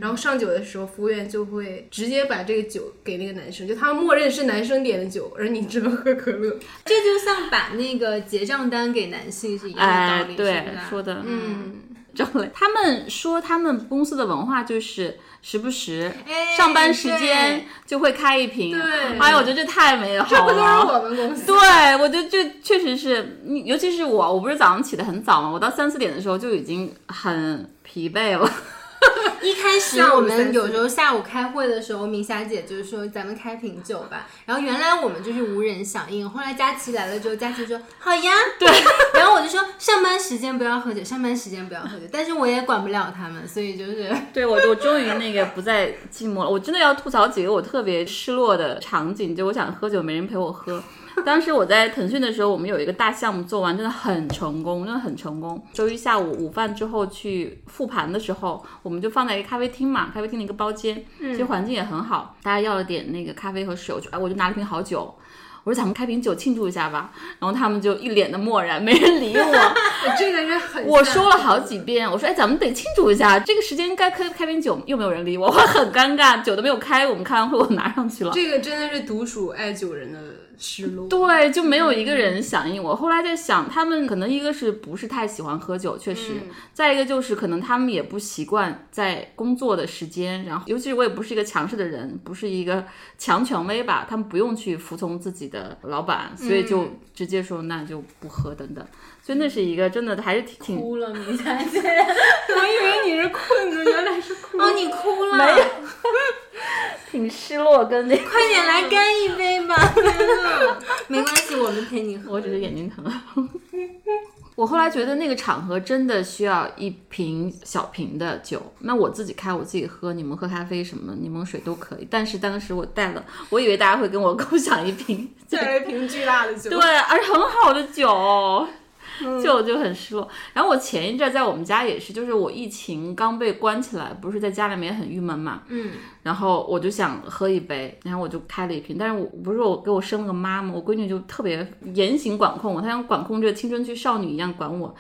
然后上酒的时候，服务员就会直接把这个酒给那个男生，就他们默认是男生点的酒，而你只能喝可乐。这就像把那个结账单给男性是一样的道，理，哎对是不是，说的，嗯，张磊，他们说他们公司的文化就是时不时哎上班时间就会开一瓶。对哎呀，我觉得这太美好这不就是了。我们公司？对，我觉得这确实是，你尤其是我，我不是早上起得很早嘛，我到三四点的时候就已经很疲惫了。一开始我们有时候下午开会的时候，明霞姐就是说咱们开瓶酒吧，然后原来我们就是无人响应，后来佳琪来了之后，佳琪说好呀，对，然后我就说上班时间不要喝酒，上班时间不要喝酒，但是我也管不了他们，所以就是对我，我终于那个不再寂寞了。我真的要吐槽几个我特别失落的场景，就我想喝酒，没人陪我喝。当时我在腾讯的时候，我们有一个大项目做完，真的很成功，真的很成功。周一下午午饭之后去复盘的时候，我们就放在一个咖啡厅嘛，咖啡厅的一个包间，其实环境也很好。大家要了点那个咖啡和水，我就哎我就拿了瓶好酒。我说咱们开瓶酒庆祝一下吧，然后他们就一脸的漠然，没人理我。这个是很我说了好几遍，我说哎，咱们得庆祝一下，这个时间该开开瓶酒，又没有人理我，我很尴尬，酒都没有开，我们开完会我拿上去了。这个真的是独属爱酒人的失落。对，就没有一个人响应我。后来在想，他们可能一个是不是太喜欢喝酒，确实；再一个就是可能他们也不习惯在工作的时间，然后尤其是我也不是一个强势的人，不是一个强权威吧，他们不用去服从自己的老板，所以就直接说那就不喝等等。所以那是一个真的还是挺挺哭了，明霞姐，我以为你是困着，原来是哭。哦，你哭了，没有挺失落，跟那个快点来干一杯吧，没关系，我们陪你喝，我只是眼睛疼。我后来觉得那个场合真的需要一瓶小瓶的酒，那我自己开，我自己喝，你们喝咖啡什么柠檬水都可以。但是当时我带了，我以为大家会跟我 共享一瓶，带了一瓶巨大的酒。对，而且很好的酒，就我就很失落。然后我前一阵在我们家也是，就是我疫情刚被关起来，不是在家里面很郁闷嘛，嗯，然后我就想喝一杯，然后我就开了一瓶。但是我不是我给我生了个妈嘛，我闺女就特别严刑管控我，她像管控这个青春期少女一样管我。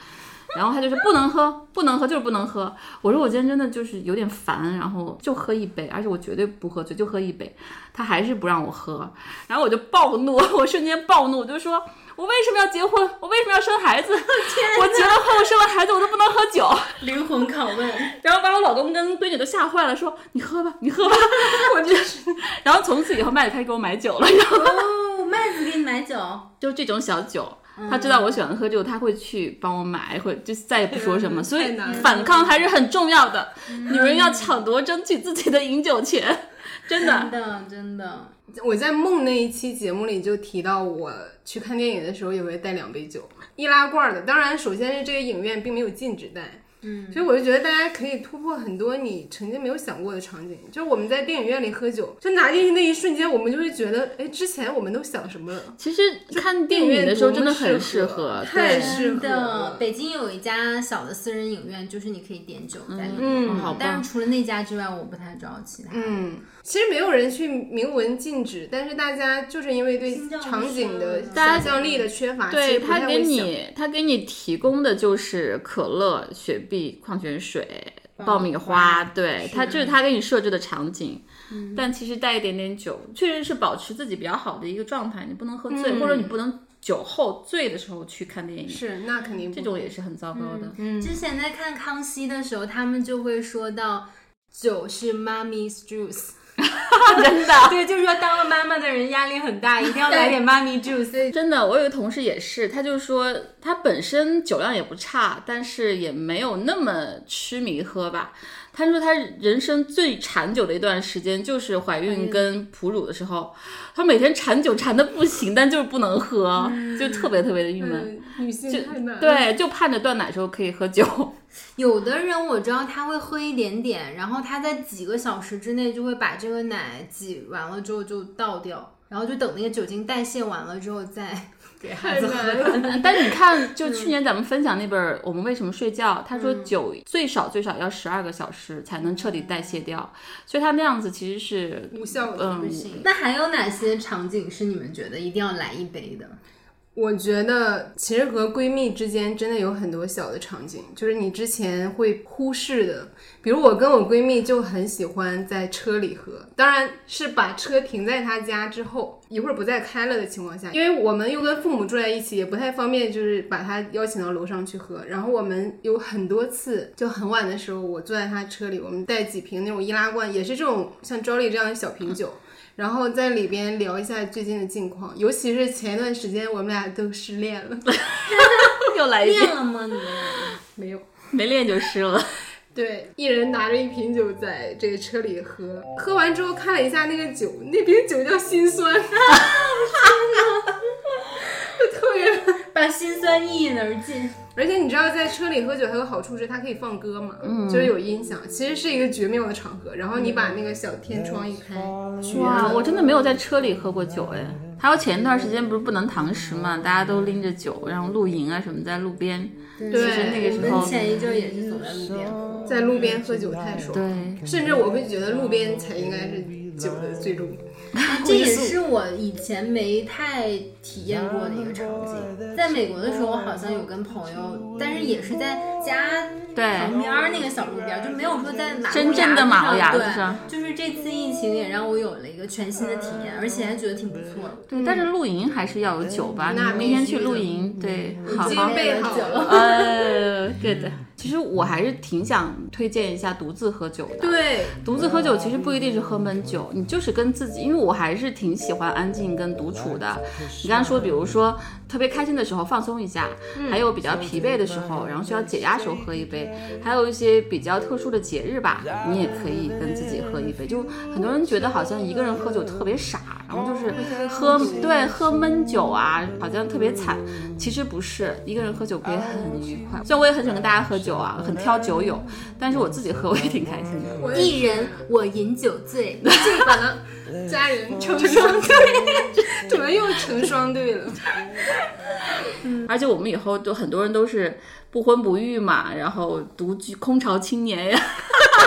然后她就是不能喝，不能喝，就是不能喝。我说我今天真的就是有点烦，然后就喝一杯，而且我绝对不喝醉，就喝一杯。她还是不让我喝，然后我就暴怒，我瞬间暴怒，我就说。我为什么要结婚？我为什么要生孩子？我结了婚，我生了孩子，我都不能喝酒。灵魂拷问，然后把我老公跟闺女都吓坏了，说你喝吧，你喝吧。我就是。然后从此以后，麦子开始给我买酒了，然后哦，麦子给你买酒，就这种小酒。他知道我喜欢喝酒，他会去帮我买，会就再也不说什么。所以反抗还是很重要的，女人要抢夺、争取自己的饮酒权，真的。真的真的，我在梦那一期节目里就提到，我去看电影的时候也会带两杯酒，易拉罐的。当然，首先是这个影院并没有禁止带，嗯，所以我就觉得大家可以突破很多你曾经没有想过的场景。就是我们在电影院里喝酒，就拿进去那一瞬间，我们就会觉得，哎，之前我们都想什么了？其实看电影的时候真的很适合，太，适合了。，北京有一家小的私人影院，就是你可以点酒在里面。嗯但是。除了那家之外，我不太知道其他。嗯，其实没有人去明文禁止，但是大家就是因为对场景的宣想象力的缺乏，其对实他给。你，他给你提供的就是可乐、雪碧、矿泉水、爆米花，对，他就是他给你设置的场景。但其实带一点点酒，确实是保持自己比较好的一个状态。你不能喝醉，嗯或者你不能酒后醉的时候去看电影，是，那肯定不这种也是很糟糕的。嗯，之前在看康熙的时候，他们就会说到酒是 mommy's juice。真的。对，就是说当了妈妈的人压力很大，一定要来点 mommy juice。真的，我有个同事也是，他就说他本身酒量也不差，但是也没有那么痴迷喝吧。他说他人生最馋酒的一段时间就是怀孕跟哺乳的时候，他每天馋酒馋的不行，但就是不能喝，就特别特别的郁闷。嗯女性太难。对，就盼着断奶时候可以喝酒。有的人我知道他会喝一点点，然后他在几个小时之内就会把这个奶挤完了之后就倒掉，然后就等那个酒精代谢完了之后再给孩子喝。但你看，就去年咱们分享那本《我们为什么睡觉》，他说酒最少最少要十二个小时才能彻底代谢掉，所以他那样子其实是无效的。嗯不行。那还有哪些场景是你们觉得一定要来一杯的？我觉得其实和闺蜜之间真的有很多小的场景，就是你之前会忽视的。比如我跟我闺蜜就很喜欢在车里喝，当然是把车停在她家之后，一会儿不再开了的情况下，因为我们又跟父母住在一起，也不太方便，就是把她邀请到楼上去喝。然后我们有很多次就很晚的时候，我坐在她车里，我们带几瓶那种易拉罐，也是这种像 Jolly 这样的小瓶酒。然后在里边聊一下最近的近况，尤其是前一段时间我们俩都失恋了，又来一了吗？你们俩？没有。没练就失了。对，一人拿着一瓶酒在这个车里喝，喝完之后看了一下那个酒，那瓶酒叫心酸，就特别。把心酸一饮而尽。而且你知道，在车里喝酒还有好处是它可以放歌嘛，就是有音响，其实是一个绝妙的场合。然后你把那个小天窗一开，哇，我真的没有在车里喝过酒哎。还有前一段时间不是不能堂食嘛，大家都拎着酒，然后露营啊什么，在路边。对其实那个时候我们前一阵也是走在路边喝。在路边喝酒太爽，对，甚至我会觉得路边才应该是酒的最终。这也是我以前没太体验过的一个场景。在美国的时候，我好像有跟朋友，但是也是在家对旁边儿那个小路边儿，就没有说在马路真正的马路牙牙子上对，就是这次疫情也让我有了一一个全新的体验，而且还觉得挺不错的。对，但是露营还是要有酒吧。那明天去露营，对，好好。备好了。呃，对的。其实我还是挺想推荐一下独自喝酒的。对，独自喝酒其实不一定是喝闷酒，你就是跟自己，因为我还是挺喜欢安静跟独处的。你刚刚说，比如说特别开心的时候放松一下，还有比较疲惫的时候，然后需要解压时候喝一杯，还有一些比较特殊的节日吧，你也可以跟自己喝一杯。就很多人觉得好像一个人喝酒特别傻，然后就是喝对喝闷酒啊，好像特别惨。其实不是，一个人喝酒可以很愉快。虽然我也很喜欢跟大家喝酒啊，很挑酒友，但是我自己喝我也挺开心的。一人我饮酒醉，就把呢，家人成双对，怎么又成双对了？而且我们以后都很多人都是不婚不育嘛，然后独居空巢青年呀。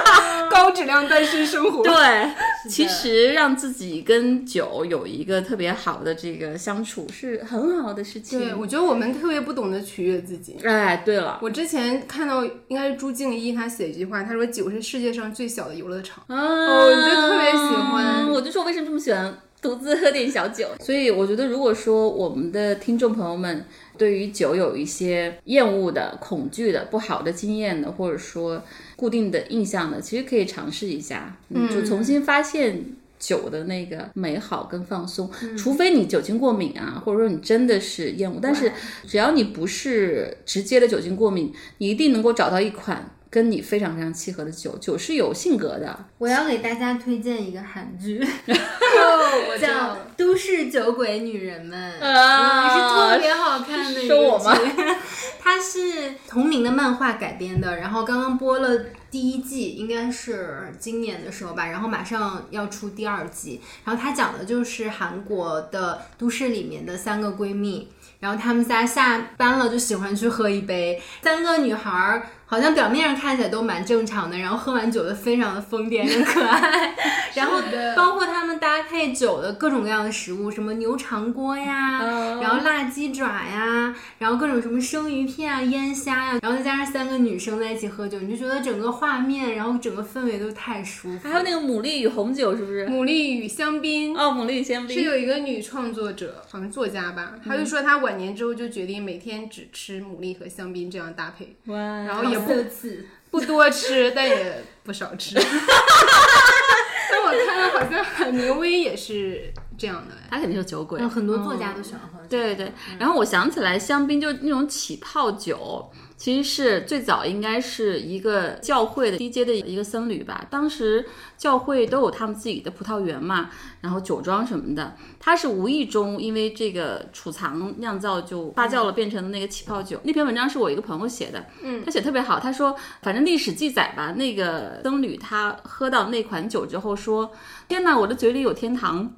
高质量单身生活。对，其实让自己跟酒有一个特别好的这个相处是很好的事情。对，我觉得我们特别不懂得取悦自己。哎，对了，我之前看到应该是朱静一，他写一句话，他说酒是世界上最小的游乐场。哦我就特别喜欢我就说为什么这么喜欢独自喝点小酒。所以我觉得，如果说我们的听众朋友们对于酒有一些厌恶的、恐惧的、不好的经验的，或者说固定的印象的，其实可以尝试一下，嗯，就重新发现。酒的那个美好跟放松，除非你酒精过敏啊，或者说你真的是厌恶，但是只要你不是直接的酒精过敏，你一定能够找到一款跟你非常非常契合的酒。酒是有性格的，我要给大家推荐一个韩剧，叫《都市酒鬼女人们》，啊嗯是特别好看的一吗个剧，它是同名的漫画改编的，然后刚刚播了第一季，应该是今年的时候吧，然后马上要出第二季，然后它讲的就是韩国的都市里面的三个闺蜜。然后她们仨下班了就喜欢去喝一杯，三个女孩儿好像表面上看起来都蛮正常的，然后喝完酒的非常的疯癫跟可爱，然后包括他们搭配酒的各种各样的食物，什么牛肠锅呀，嗯。然后辣鸡爪呀，然后各种什么生鱼片啊、腌虾呀，然后再加上三个女生在一起喝酒，你就觉得整个画面，然后整个氛围都太舒服。还有那个牡蛎与红酒，是不是？牡蛎与香槟。哦，牡蛎与香槟。是有一个女创作者，好像作家吧，她就说她晚年之后就决定每天只吃牡蛎和香槟这样搭配，哇，然后也不奢侈，不多吃，但也不少吃。但我看到好像海明威也是这样的，他肯定是酒鬼。嗯，很多作家都喜欢喝酒。对对，然后我想起来，香槟就那种起泡酒，其实是最早应该是一个教会的低阶的一个僧侣吧。当时教会都有他们自己的葡萄园嘛，然后酒庄什么的。他是无意中因为这个储藏酿造就发酵了，变成了那个起泡酒。那篇文章是我一个朋友写的，嗯，他写特别好。他说，反正历史记载吧，那个僧侣他喝到那款酒之后说：“天哪，我的嘴里有天堂。”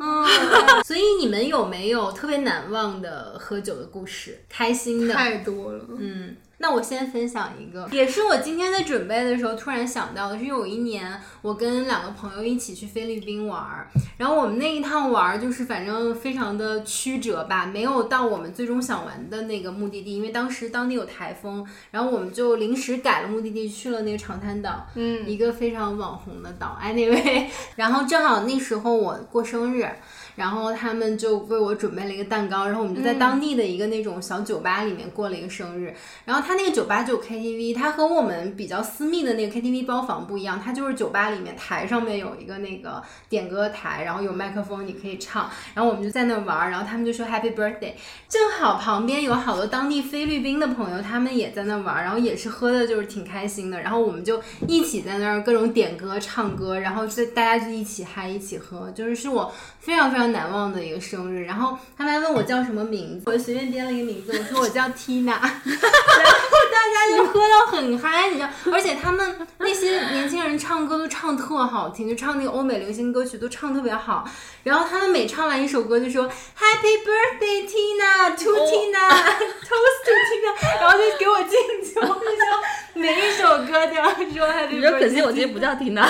所以你们有没有特别难忘的喝酒的故事？开心的？太多了。嗯，那我先分享一个，也是我今天在准备的时候突然想到的，是有一年我跟两个朋友一起去菲律宾玩儿，然后我们那一趟玩儿就是反正非常的曲折吧，没有到我们最终想玩的那个目的地，因为当时当地有台风，然后我们就临时改了目的地，去了那个长滩岛，嗯，一个非常网红的岛，anyway，然后正好那时候我过生日。然后他们就为我准备了一个蛋糕，然后我们就在当地的一个那种小酒吧里面过了一个生日。然后他那个酒吧就有 KTV，它和我们比较私密的那个 KTV 包房不一样，它就是酒吧里面台上面有一个那个点歌台，然后有麦克风你可以唱。然后我们就在那玩儿，然后他们就说 Happy Birthday，正好旁边有好多当地菲律宾的朋友，他们也在那玩儿，然后也是喝的就是挺开心的。然后我们就一起在那儿各种点歌唱歌，然后就大家就一起嗨一起喝，就是是我非常非常难忘的一个生日。然后他们还问我叫什么名字，我就随便编了一个名字，我说我叫 Tina，然后大家就喝到很嗨，你知道，而且他们那些年轻人唱歌都唱特好听，就唱那个欧美流行歌曲都唱特别好。然后他们每唱完一首歌就说 Happy Birthday Tina to Tina toast to Tina，然后就给我敬酒，就说每一首歌都要说 Happy Birthday。可惜我今天不叫缇娜。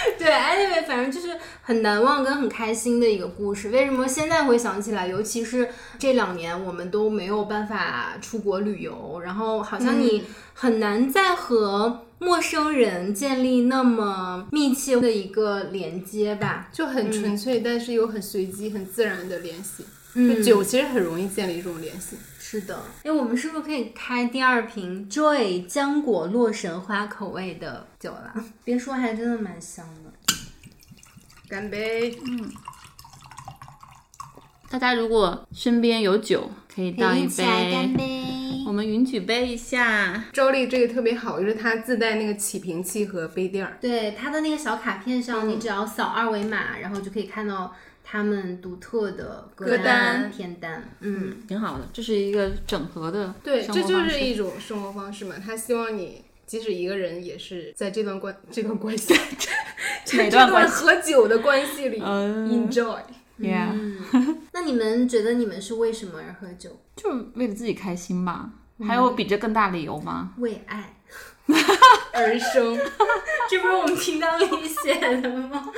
对，anyway，反正就是很难忘跟很开心的一个故事。为什么现在会想起来？尤其是这两年，我们都没有办法出国旅游，然后好像你很难再和陌生人建立那么密切的一个连接吧。就很纯粹，但是又很随机、很自然的联系。嗯酒其实很容易建立这种联系。是的，哎，我们是不是可以开第二瓶 Joy 浆果洛神花口味的酒了？别说，还真的蛮香的。干杯！嗯大家如果身边有酒，可以倒一杯干杯，我们云举杯一下。周丽这个特别好，就是它自带那个起瓶器和杯垫儿。对它的那个小卡片上，你只要扫二维码，然后就可以看到他们独特的歌单片单。嗯，挺好的，这是一个整合的对，这就是一种生活方式嘛。他希望你即使一个人，也是在这段关这段关系，哪这段喝酒的关系里嗯 enjoy。，Yeah，那你们觉得你们是为什么而喝酒？就是为了自己开心吧。还有比这更大理由吗？为爱。而生，这不是我们提纲里写的吗？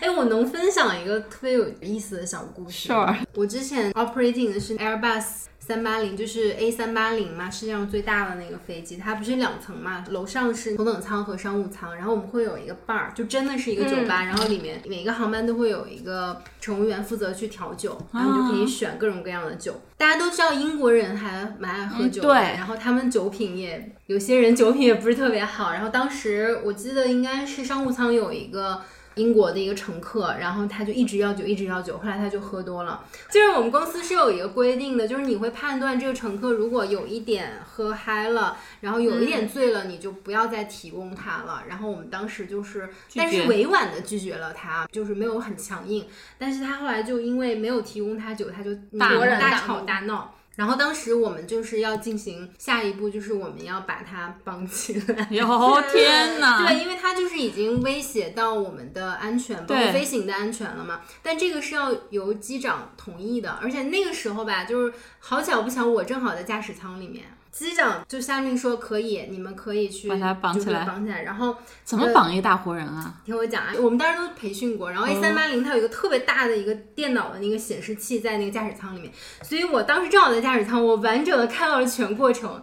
哎，我能分享一个特别有意思的小故事我之前 operating 的是 Airbus 三八零，就是 A 三八零嘛，世界上最大的那个飞机，它不是两层嘛，楼上是头等舱和商务舱，然后我们会有一个 bar，就真的是一个酒吧，然后里面每个航班都会有一个乘务员负责去调酒，然后你就可以选各种各样的酒。大家都知道英国人还蛮爱喝酒的，嗯对然后他们酒品也有些人酒品也不是特别好，然后当时我记得应该是商务舱有一个。英国的一个乘客，然后他就一直要酒，一直要酒，后来他就喝多了。就是我们公司是有一个规定的，就是你会判断这个乘客如果有一点喝嗨了，然后有一点醉了，你就不要再提供他了。然后我们当时就是，但是委婉的拒绝了他，就是没有很强硬。但是他后来就因为没有提供他酒，他就大吵大闹。然后当时我们就是要进行下一步，就是我们要把它绑起来。哟天哪！对，因为它就是已经威胁到我们的安全，包括飞行的安全了嘛。但这个是要由机长同意的，而且那个时候吧，就是好巧不巧，我正好在驾驶舱里面，机长就下令说可以，你们可以去把它绑起来绑起来。然后怎么绑一个大活人啊？听我讲啊，我们当时都培训过，然后 A 三八零它有一个特别大的一个电脑的那个显示器在那个驾驶舱里面，所以我当时正好在驾驶舱，我完整的看到了全过程。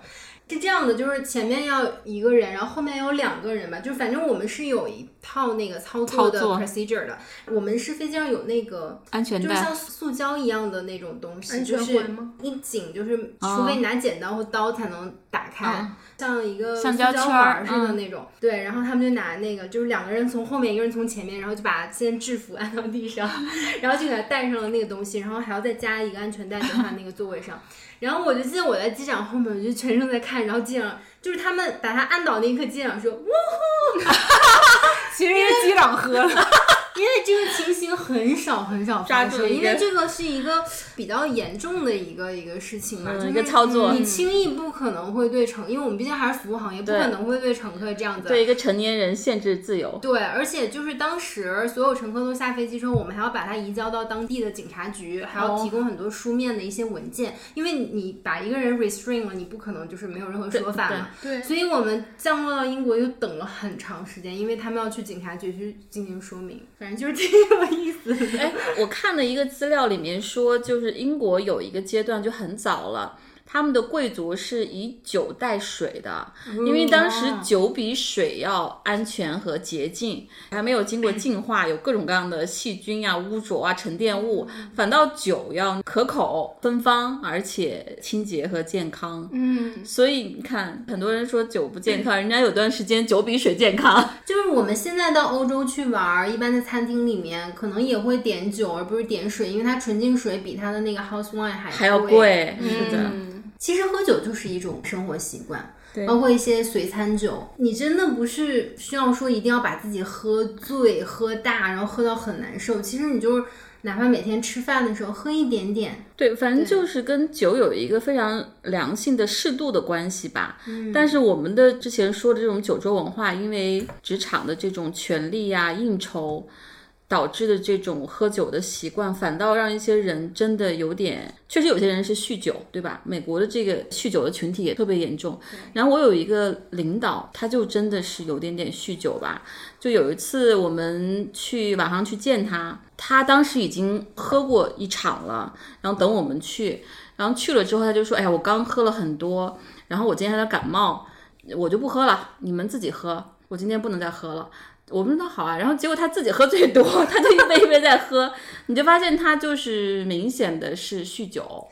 是这样的，就是前面要一个人，然后后面有两个人吧，就反正我们是有一套那个操作的 procedure 的。我们是飞机上有那个安全带就是像塑胶一样的那种东西，安就是一紧，就是除非拿剪刀或刀才能打开，嗯像一个橡胶胶圈儿似的嗯那种。对，然后他们就拿那个，就是两个人从后面，一个人从前面，然后就把先制服 按到地上，然后就给他戴上了那个东西，然后还要再加一个安全带在他那个座位上。然后我就记得我在机长后面，我就全程在看，然后机长就是他们把他按倒那一刻，机长说哇。其实是机长喝了，因为这个情形很少很少发生，抓住因为这个是一个比较严重的一个一个事情嘛，就是嗯一个操作你轻易不可能会对乘，因为我们毕竟还是服务行业，不可能会对乘客这样子。对一个成年人限制自由，对，而且就是当时所有乘客都下飞机之后，我们还要把他移交到当地的警察局，还要提供很多书面的一些文件，因为你把一个人 restrain 了，你不可能就是没有任何说法嘛。对所以我们降落到英国又等了很长时间，因为他们要去警察局去进行说明，反就是挺有意思的。哎，我看了一个资料里面说，就是英国有一个阶段就很早了。他们的贵族是以酒代水的，因为当时酒比水要安全和洁净，还没有经过净化，有各种各样的细菌啊、污浊啊、沉淀物，反倒酒要可口、芬芳，而且清洁和健康。嗯，所以你看，很多人说酒不健康，人家有段时间酒比水健康。就是我们现在到欧洲去玩儿，一般在餐厅里面可能也会点酒，而不是点水，因为它纯净水比它的那个 house wine 还还要贵。贵，是的，其实喝酒就是一种生活习惯，包括一些随餐酒，你真的不是需要说一定要把自己喝醉、喝大，然后喝到很难受。其实你就是哪怕每天吃饭的时候喝一点点，对，反正就是跟酒有一个非常良性的适度的关系吧。但是我们的之前说的这种酒桌文化，因为职场的这种权力呀、应酬。导致的这种喝酒的习惯，反倒让一些人真的有点，确实有些人是酗酒，对吧？美国的这个酗酒的群体也特别严重。然后我有一个领导，他就真的是有点点酗酒吧。就有一次我们去晚上去见他，他当时已经喝过一场了，然后等我们去，然后去了之后他就说：“哎呀，我刚喝了很多，然后我今天还在感冒，我就不喝了，你们自己喝，我今天不能再喝了。”我们说好啊，然后结果他自己喝最多，他就一杯一杯在喝，你就发现他就是明显的是酗酒。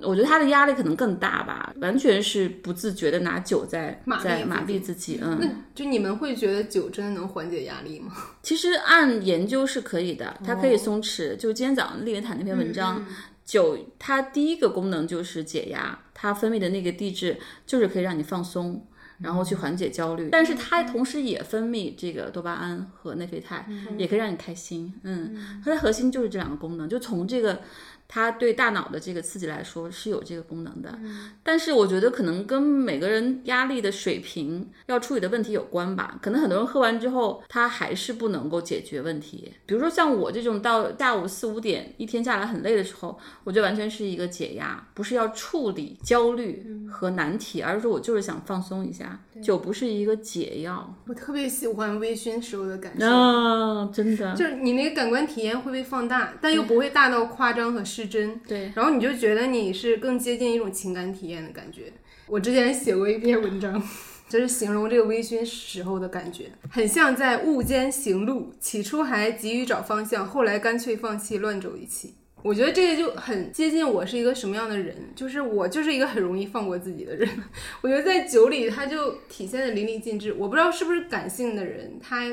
我觉得他的压力可能更大吧，完全是不自觉的拿酒在在麻痹自己。嗯，就你们会觉得酒真的能缓解压力吗？其实按研究是可以的，它可以松弛。就今天早上丽维坦那篇文章，酒它第一个功能就是解压，它分泌的那个地质就是可以让你放松。然后去缓解焦虑，但是它同时也分泌这个多巴胺和内啡肽，也可以让你开心。嗯，它的核心就是这两个功能，就从这个它对大脑的这个刺激来说是有这个功能的。但是我觉得可能跟每个人压力的水平要处理的问题有关吧。可能很多人喝完之后，他还是不能够解决问题。比如说像我这种到下午四五点一天下来很累的时候，我觉得完全是一个解压，不是要处理焦虑和难题，而是说我就是想放松一下。酒不是一个解药。我特别喜欢微醺时候的感受。啊，真的，就是你那个感官体验会被放大，但又不会大到夸张和失真。对，然后你就觉得你是更接近一种情感体验的感觉。我之前写过一篇文章，就是形容这个微醺时候的感觉，很像在雾间行路，起初还急于找方向，后来干脆放弃，乱走一气。我觉得这个就很接近我是一个什么样的人，就是我就是一个很容易放过自己的人。我觉得在酒里，它就体现的淋漓尽致。我不知道是不是感性的人，他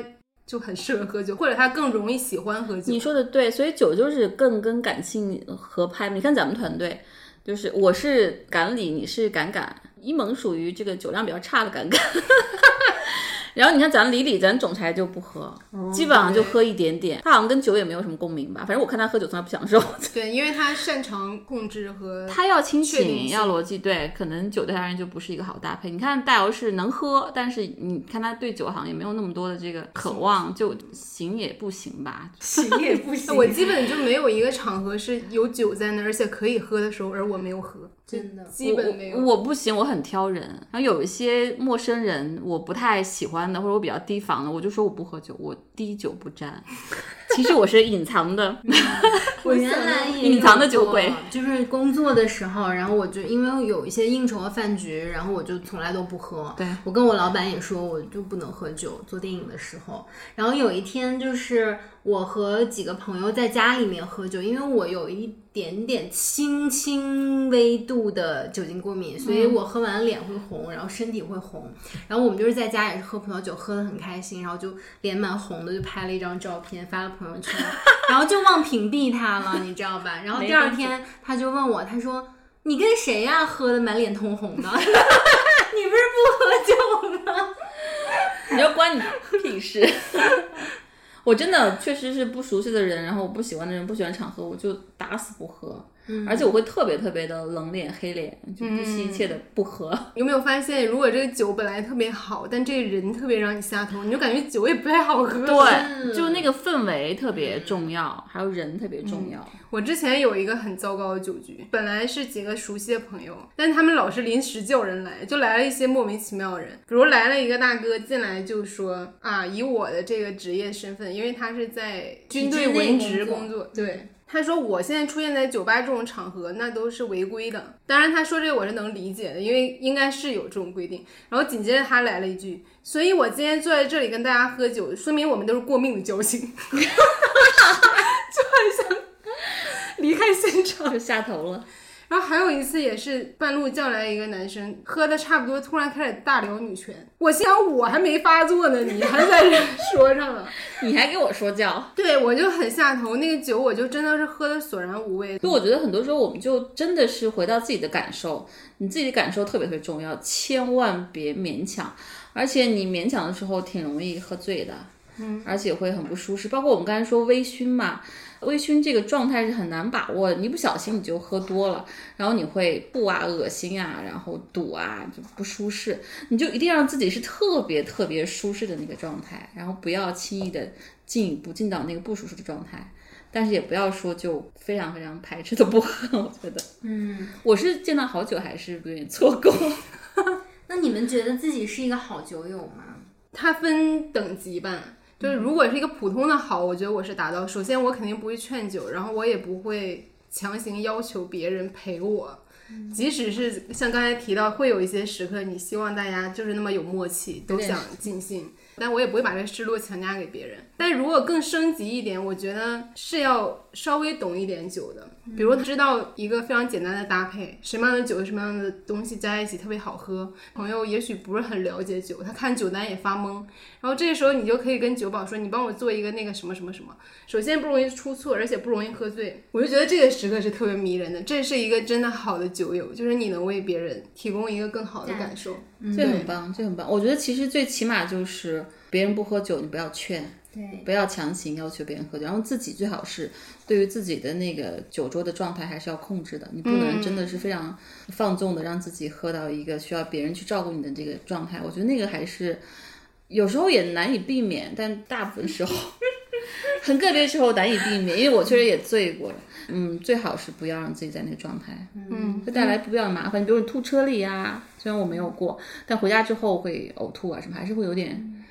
就很适合喝酒，或者他更容易喜欢喝酒。你说的对，所以酒就是更跟感性合拍。你看咱们团队，就是我是赶理，你是赶赶，一萌属于这个酒量比较差的赶赶。然后你看咱李李，咱总裁就不喝，基本上就喝一点点。他好像跟酒也没有什么共鸣吧，反正我看他喝酒从来不享受。对，因为他擅长控制和他要清醒，要逻辑，对，可能酒对他而言就不是一个好搭配。你看大姚是能喝，但是你看他对酒好像也没有那么多的这个渴望，就行也不行吧。行也不行 我基本就没有一个场合是有酒在那儿，而且可以喝的时候，而我没有喝，真的基本没有。我我不行，我很挑人。然后有一些陌生人我不太喜欢的，或者我比较提防的，我就说我不喝酒，我滴酒不沾。其实我是隐藏的，我原来也隐藏的酒鬼，就是工作的时候，然后我就因为有一些应酬和饭局，然后我就从来都不喝。对我跟我老板也说，我就不能喝酒，做电影的时候。然后有一天就是我和几个朋友在家里面喝酒，因为我有一点点轻轻微度的酒精过敏，所以我喝完脸会红，然后身体会红。然后我们就是在家也是喝葡萄酒，喝的很开心，然后就脸满红的，就拍了一张照片发了朋友圈，然后就忘屏蔽他了，你知道吧？然后第二天他就问我，他说：“你跟谁呀、喝的满脸通红的？你不是不喝酒吗？” 你就关你屁事。我真的确实是不熟悉的人，然后我不喜欢的人，不喜欢场合，我就打死不喝。而且我会特别特别的冷脸黑脸，就不惜一切的不喝。有没有发现，如果这个酒本来特别好，但这个人特别让你下头，你就感觉酒也不太好喝。对，就那个氛围特别重要，还有人特别重要。我之前有一个很糟糕的酒局，本来是几个熟悉的朋友，但是他们老是临时叫人来，就来了一些莫名其妙的人。比如来了一个大哥进来就说啊，以我的这个职业身份，因为他是在军队文职工作，对。他说：“我现在出现在酒吧这种场合，那都是违规的。当然，他说这个我是能理解的，因为应该是有这种规定。然后紧接着他来了一句：‘所以我今天坐在这里跟大家喝酒，说明我们都是过命的交情。’就很想离开现场。就下头了。然后还有一次也是半路叫来一个男生，喝的差不多，突然开始大聊女权。我心想我还没发作呢，你还在这说上了。你还给我说教，对我就很下头，那个酒我就真的是喝的索然无味。就我觉得很多时候我们就真的是回到自己的感受，你自己的感受特别特别重要，千万别勉强。而且你勉强的时候挺容易喝醉的，嗯，而且会很不舒适。包括我们刚才说微醺嘛，微醺这个状态是很难把握的，你一不小心你就喝多了，然后你会吐啊、恶心啊，然后堵啊，就不舒适。你就一定要让自己是特别特别舒适的那个状态，然后不要轻易的进一步进到那个不舒适的状态。但是也不要说就非常非常排斥的不喝，我觉得，嗯，我是见到好酒还是有点错过。那你们觉得自己是一个好酒友吗？它分等级吧，就是如果是一个普通的好，我觉得我是达到。首先我肯定不会劝酒，然后我也不会强行要求别人陪我。即使是像刚才提到，会有一些时刻，你希望大家就是那么有默契，都想尽兴，但我也不会把这个失落强加给别人。但如果更升级一点，我觉得是要稍微懂一点酒的，比如知道一个非常简单的搭配，什么样的酒和什么样的东西加在一起特别好喝。朋友也许不是很了解酒，他看酒单也发懵，然后这个时候你就可以跟酒保说，你帮我做一个那个什么什么什么。首先不容易出错，而且不容易喝醉。我就觉得这个时刻是特别迷人的，这是一个真的好的酒友，就是你能为别人提供一个更好的感受。这很棒，这很棒。我觉得其实最起码就是别人不喝酒，你不要劝，对，不要强行要求别人喝酒，然后自己最好是对于自己的那个酒桌的状态还是要控制的，你不能真的是非常放纵的让自己喝到一个需要别人去照顾你的这个状态。我觉得那个还是有时候也难以避免，但大部分时候。很个别时候难以避免，因为我确实也醉过了。嗯，最好是不要让自己在那个状态，嗯，会带来不必要的麻烦。比如你吐车里呀、虽然我没有过，但回家之后会呕吐啊什么，还是会有点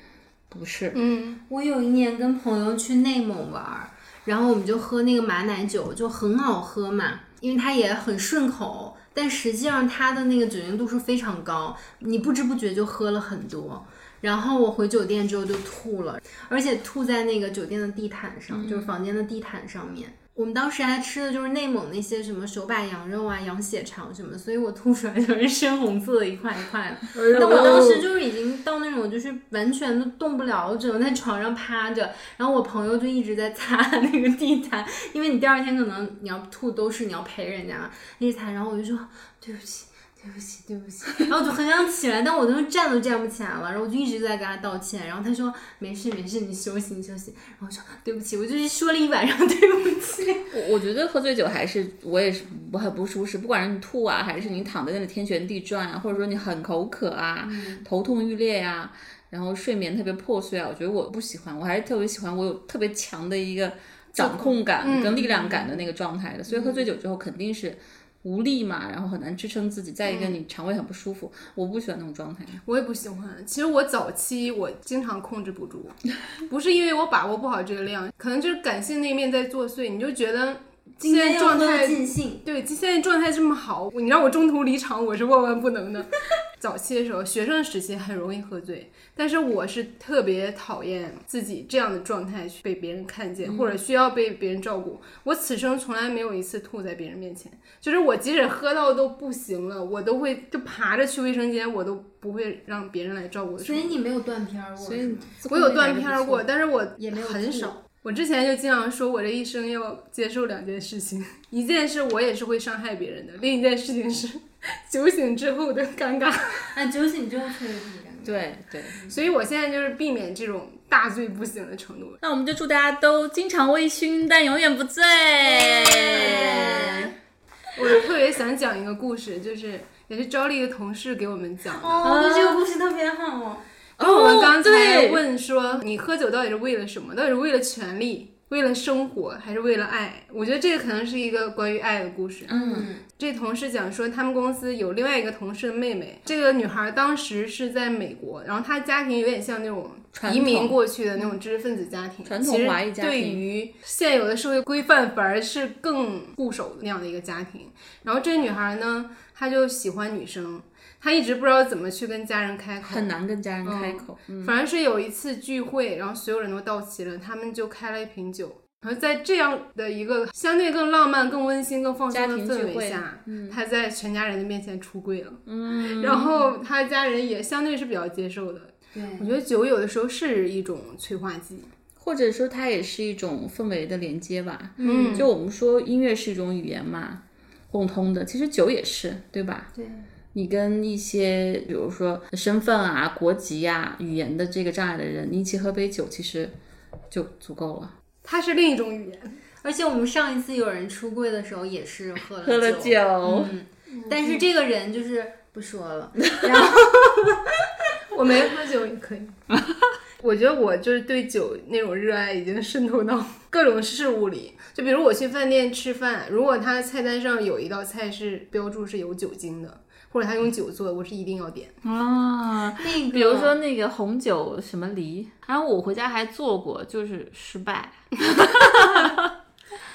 不适。嗯，我有一年跟朋友去内蒙玩儿，然后我们就喝那个马奶酒，就很好喝嘛，因为它也很顺口，但实际上它的那个酒精度数非常高，你不知不觉就喝了很多。然后我回酒店之后就吐了，而且吐在那个酒店的地毯上，就是房间的地毯上面。我们当时还吃的就是内蒙那些什么手把羊肉啊、羊血肠什么，所以我吐出来就是深红色的一块一块的。但我当时就是已经到那种就是完全都动不了，我只能在床上趴着。然后我朋友就一直在擦 那个地毯，因为你第二天可能你要吐都是你要陪人家嘛，一直擦。然后我就说对不起。对不起，对不起，然后我就很想起来，但我都站都站不起来了，然后我就一直在跟他道歉，然后他说没事没事，你休息你休息，然后我说对不起，我就是说了一晚上对不起。我我觉得喝醉酒还是我也是我很不舒适，不管是你吐啊，还是你躺在那里天旋地转啊，或者说你很口渴啊，头痛欲裂呀、然后睡眠特别破碎啊，我觉得我不喜欢，我还是特别喜欢我有特别强的一个掌控感跟力量感的那个状态的，所以喝醉酒之后肯定是。无力嘛，然后很难支撑自己。再一个，你肠胃很不舒服，我不喜欢那种状态。我也不喜欢。其实我早期我经常控制不住，不是因为我把握不好这个量，可能就是感性那一面在作祟。你就觉得现在状态尽兴，对，现在状态这么好，你让我中途离场，我是万万不能的。早期的时候，学生时期很容易喝醉，但是我是特别讨厌自己这样的状态去被别人看见，或者需要被别人照顾。我此生从来没有一次吐在别人面前，就是我即使喝到都不行了，我都会就爬着去卫生间，我都不会让别人来照顾我。所以你没有断片儿过，所以我有断片儿过，但是我也没有很少。我之前就经常说，我这一生要接受两件事情，一件事我也是会伤害别人的，另一件事情是 酒醒之后的尴尬。啊，酒醒之后确实挺尴尬。对对，所以我现在就是避免这种大醉不醒的程度。那我们就祝大家都经常微醺，但永远不醉。我特别想讲一个故事，就是也是招丽的同事给我们讲的。哦，这个故事特别好。然后我们刚才问说，你喝酒到底是为了什么？到底是为了权利，为了生活，还是为了爱？我觉得这个可能是一个关于爱的故事。嗯，这同事讲说，他们公司有另外一个同事的妹妹，这个女孩当时是在美国，然后她家庭有点像那种移民过去的那种知识分子家庭，传统华裔家庭对于现有的社会规范反而是更固守的那样的一个家庭。然后这个女孩呢，她就喜欢女生，她一直不知道怎么去跟家人开口，很难跟家人开口。嗯，反而是有一次聚会，然后所有人都到齐了，他们就开了一瓶酒。然后在这样的一个相对更浪漫、更温馨、更放松的氛围会下，他在全家人的面前出柜了。嗯，然后他家人也相对是比较接受的。对，我觉得酒有的时候是一种催化剂。或者说它也是一种氛围的连接吧。嗯就我们说音乐是一种语言嘛，共通的，其实酒也是，对吧？对，你跟一些比如说身份啊、国籍呀、语言的这个障碍的人，你一起喝杯酒，其实就足够了。它是另一种语言。而且我们上一次有人出柜的时候也是喝了喝了酒，酒，嗯，但是这个人就是不说了，然后 我没喝酒也可以。我觉得我就是对酒那种热爱已经渗透到各种事物里。就比如我去饭店吃饭，如果他菜单上有一道菜是标注是有酒精的，或者他用酒做的，我是一定要点。啊，那个比如说那个红酒什么梨，然后我回家还做过，就是失败。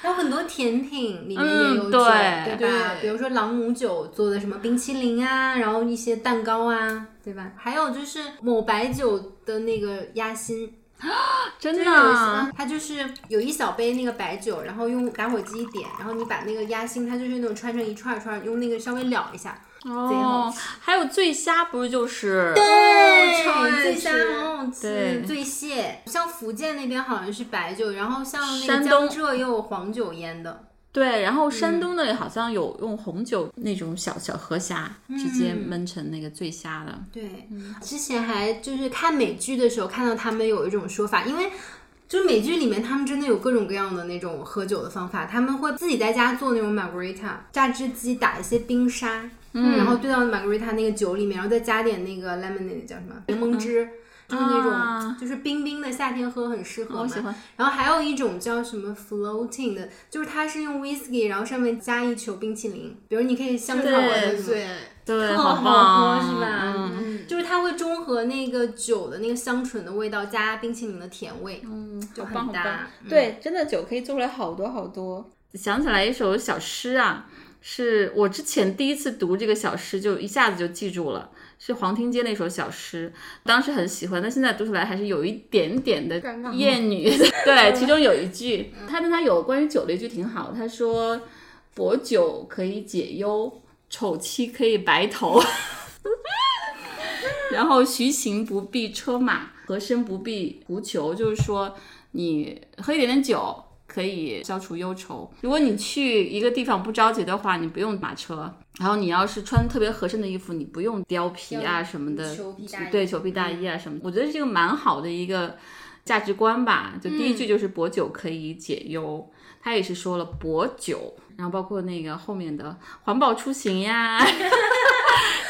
还有很多甜品里面嗯也有酒，对对吧？对比如说朗姆酒做的什么冰淇淋啊，然后一些蛋糕啊，对吧？还有就是某白酒的那个鸭心，真的真的啊，它就是有一小杯那个白酒，然后用打火机一点，然后你把那个鸭心，它就是那种串成一串儿串儿，用那个稍微燎一下，哦，还有醉虾不是就是对醉虾吃很好吃对，醉蟹，像福建那边好像是白酒，然后像那个山东。江浙也有黄酒腌的。对，然后山东的好像有用红酒那种小小河虾，直接焖成那个醉虾的。对，之前还就是看美剧的时候看到他们有一种说法，因为。就美剧里面，他们真的有各种各样的那种喝酒的方法，他们会自己在家做那种 margarita，榨汁机打一些冰沙，嗯，然后兑到 margarita 那个酒里面，然后再加点那个 lemonade 叫什么柠檬汁，就是那种、啊就是冰冰的，夏天喝很适合嘛。我喜欢。然后还有一种叫什么 floating 的，就是它是用 whisky，然后上面加一球冰淇淋，比如你可以香草味的对，对，特好好，喝是吧？嗯，就是它会中和那个酒的那个香醇的味道，加冰淇淋的甜味，嗯，就棒棒很搭。嗯对，真的酒可以做出来好多好多。想起来一首小诗啊，是我之前第一次读这个小诗，就一下子就记住了，是黄庭坚那首小诗，当时很喜欢，但现在读出来还是有一点点的尴尬厌女。对，其中有一句，他跟他有关于酒的一句挺好，他说：“薄酒可以解忧，丑妻可以白头。”然后徐行不避车马，和珅不避狐裘，就是说你喝一点点酒可以消除忧愁。如果你去一个地方不着急的话，你不用马车。然后你要是穿特别合身的衣服，你不用貂皮啊什么的，裘皮大衣对裘皮大衣啊什么的。我觉得这个蛮好的一个价值观吧。就第一句就是薄酒可以解忧，他也是说了薄酒，然后包括那个后面的环保出行呀。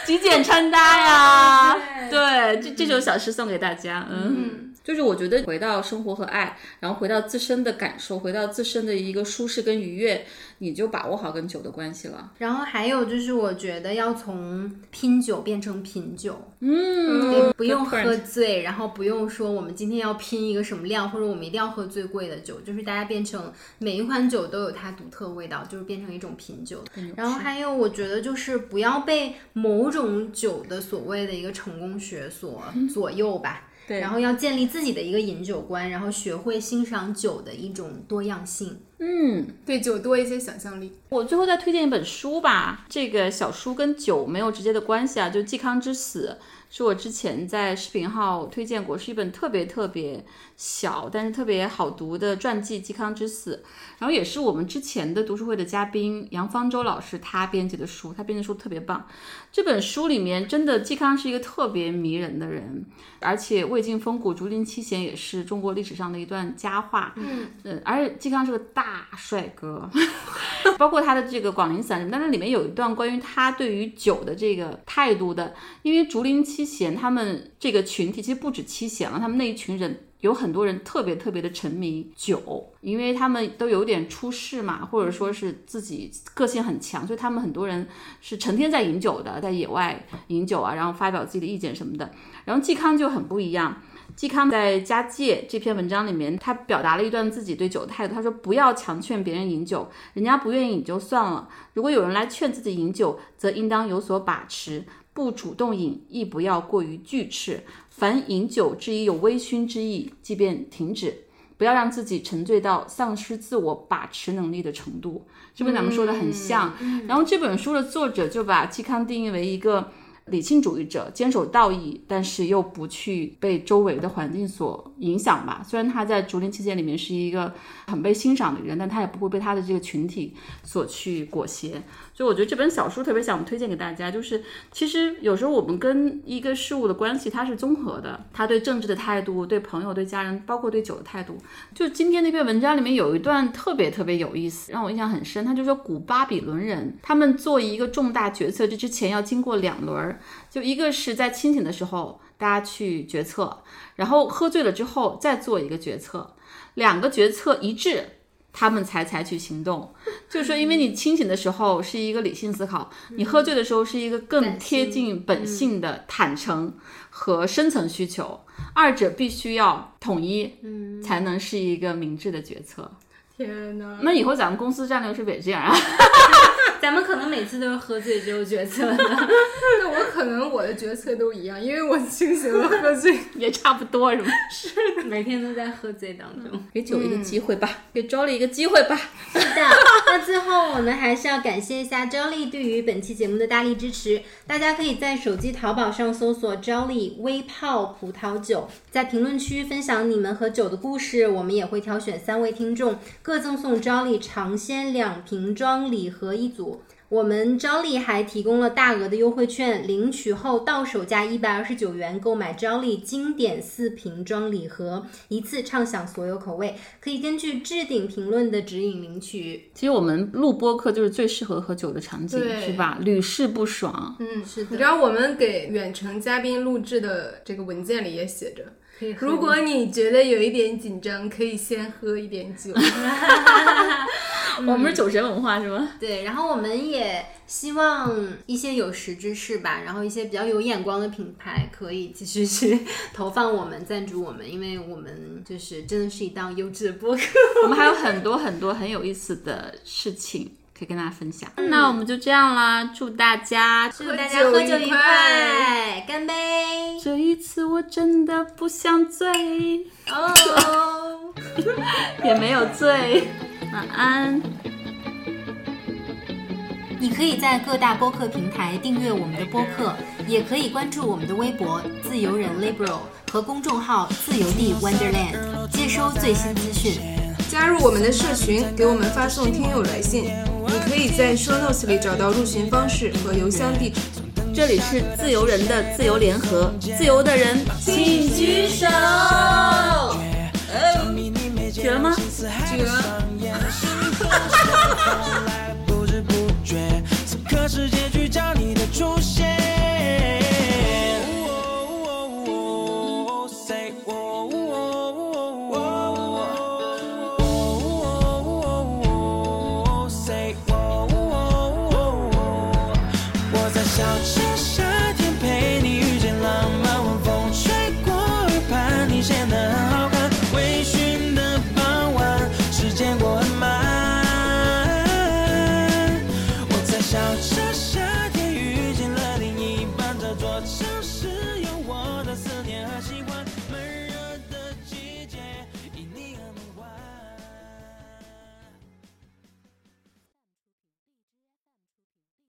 极简穿搭呀，对，这这首小诗送给大家，嗯，就是我觉得回到生活和爱，然后回到自身的感受，回到自身的一个舒适跟愉悦，你就把握好跟酒的关系了。然后还有就是，我觉得要从拼酒变成品酒，嗯，不用喝醉，然后不用说我们今天要拼一个什么量，或者我们一定要喝最贵的酒，就是大家变成每一款酒都有它独特味道，就是变成一种品酒。然后还有，我觉得就是不要被某种酒的所谓的一个成功学所左右吧。对然后要建立自己的一个饮酒观，然后学会欣赏酒的一种多样性。嗯，对酒多一些想象力。我最后再推荐一本书吧，这个小书跟酒没有直接的关系啊，就《嵇康之死》，是我之前在视频号推荐过，是一本特别特别小但是特别好读的传记《嵇康之死》，然后也是我们之前的读书会的嘉宾杨方舟老师他编辑的书，他编辑书特别棒。这本书里面真的嵇康是一个特别迷人的人，而且魏晋风骨、竹林七贤也是中国历史上的一段佳话。嗯，呃，而且嵇康是个大帅哥。包括他的这个《广陵散》什么，但是里面有一段关于他对于酒的这个态度的，因为竹林七贤他们这个群体其实不止七贤了，他们那一群人。有很多人特别特别的沉迷酒，因为他们都有点出世嘛，或者说是自己个性很强，所以他们很多人是成天在饮酒的，在野外饮酒啊，然后发表自己的意见什么的。然后嵇康就很不一样，嵇康在《家戒》这篇文章里面，他表达了一段自己对酒的态度。他说：“不要强劝别人饮酒，人家不愿意饮就算了。如果有人来劝自己饮酒，则应当有所把持，不主动饮，亦不要过于拒斥。凡饮酒之意有微醺之意，即便停止，不要让自己沉醉到丧失自我把持能力的程度。”这跟咱们说的很像。然后这本书的作者就把嵇康定义为一个。理性主义者坚守道义，但是又不去被周围的环境所影响吧。虽然他在竹林七贤里面是一个很被欣赏的人，但他也不会被他的这个群体所去裹挟。所以我觉得这本小书特别想推荐给大家，就是其实有时候我们跟一个事物的关系它是综合的，他对政治的态度、对朋友、对家人，包括对酒的态度。就今天那篇文章里面有一段特别特别有意思，让我印象很深。他就说古巴比伦人他们做一个重大决策这之前要经过两轮儿。就一个是在清醒的时候，大家去决策，然后喝醉了之后再做一个决策，两个决策一致，他们才采取行动。就是说，因为你清醒的时候是一个理性思考，你喝醉的时候是一个更贴近本性的坦诚和深层需求，二者必须要统一，才能是一个明智的决策。天哪！那以后咱们公司战略是不是也这样啊？咱们可能每次都是喝醉之后决策的。那我可能我的决策都一样，因为我清醒了喝醉。也差不多是吗？每天都在喝醉当中。给酒一个机会吧，给 Jolly 一个机会吧。是的，那最后我们还是要感谢一下 Jolly 对于本期节目的大力支持。大家可以在手机淘宝上搜索 Jolly 微泡葡萄酒，在评论区分享你们和酒的故事，我们也会挑选三位听众，各赠送 Jolly 尝鲜两瓶装礼盒一组。我们 Jolly 还提供了大额的优惠券，领取后到手价一百二十九元购买 Jolly 经典四瓶装礼盒，一次畅享所有口味，可以根据置顶评论的指引领取。其实我们录播客就是最适合喝酒的场景，是吧？屡试不爽。嗯，是的你知道我们给远程嘉宾录制的这个文件里也写着，如果你觉得有一点紧张，可以先喝一点酒。我们是酒神文化是吗？对，然后我们也希望一些有识之士吧，然后一些比较有眼光的品牌可以继续去投放我们、赞助我们，因为我们就是真的是一档优质的播客。我们还有很多很多很有意思的事情可以跟大家分享。那我们就这样啦，祝大家祝大家喝酒愉快，干杯！这一次我真的不想醉，哦，也没有醉。晚安。你可以在各大播客平台订阅我们的播客，也可以关注我们的微博“自由人 liberal” 和公众号“自由地 Wonderland”，接收最新资讯。加入我们的社群，给我们发送听友来信。你可以在 show notes 里找到入群方式和邮箱地址。这里是自由人的自由联合，自由的人请举手。举了吗？举了。不知不觉，此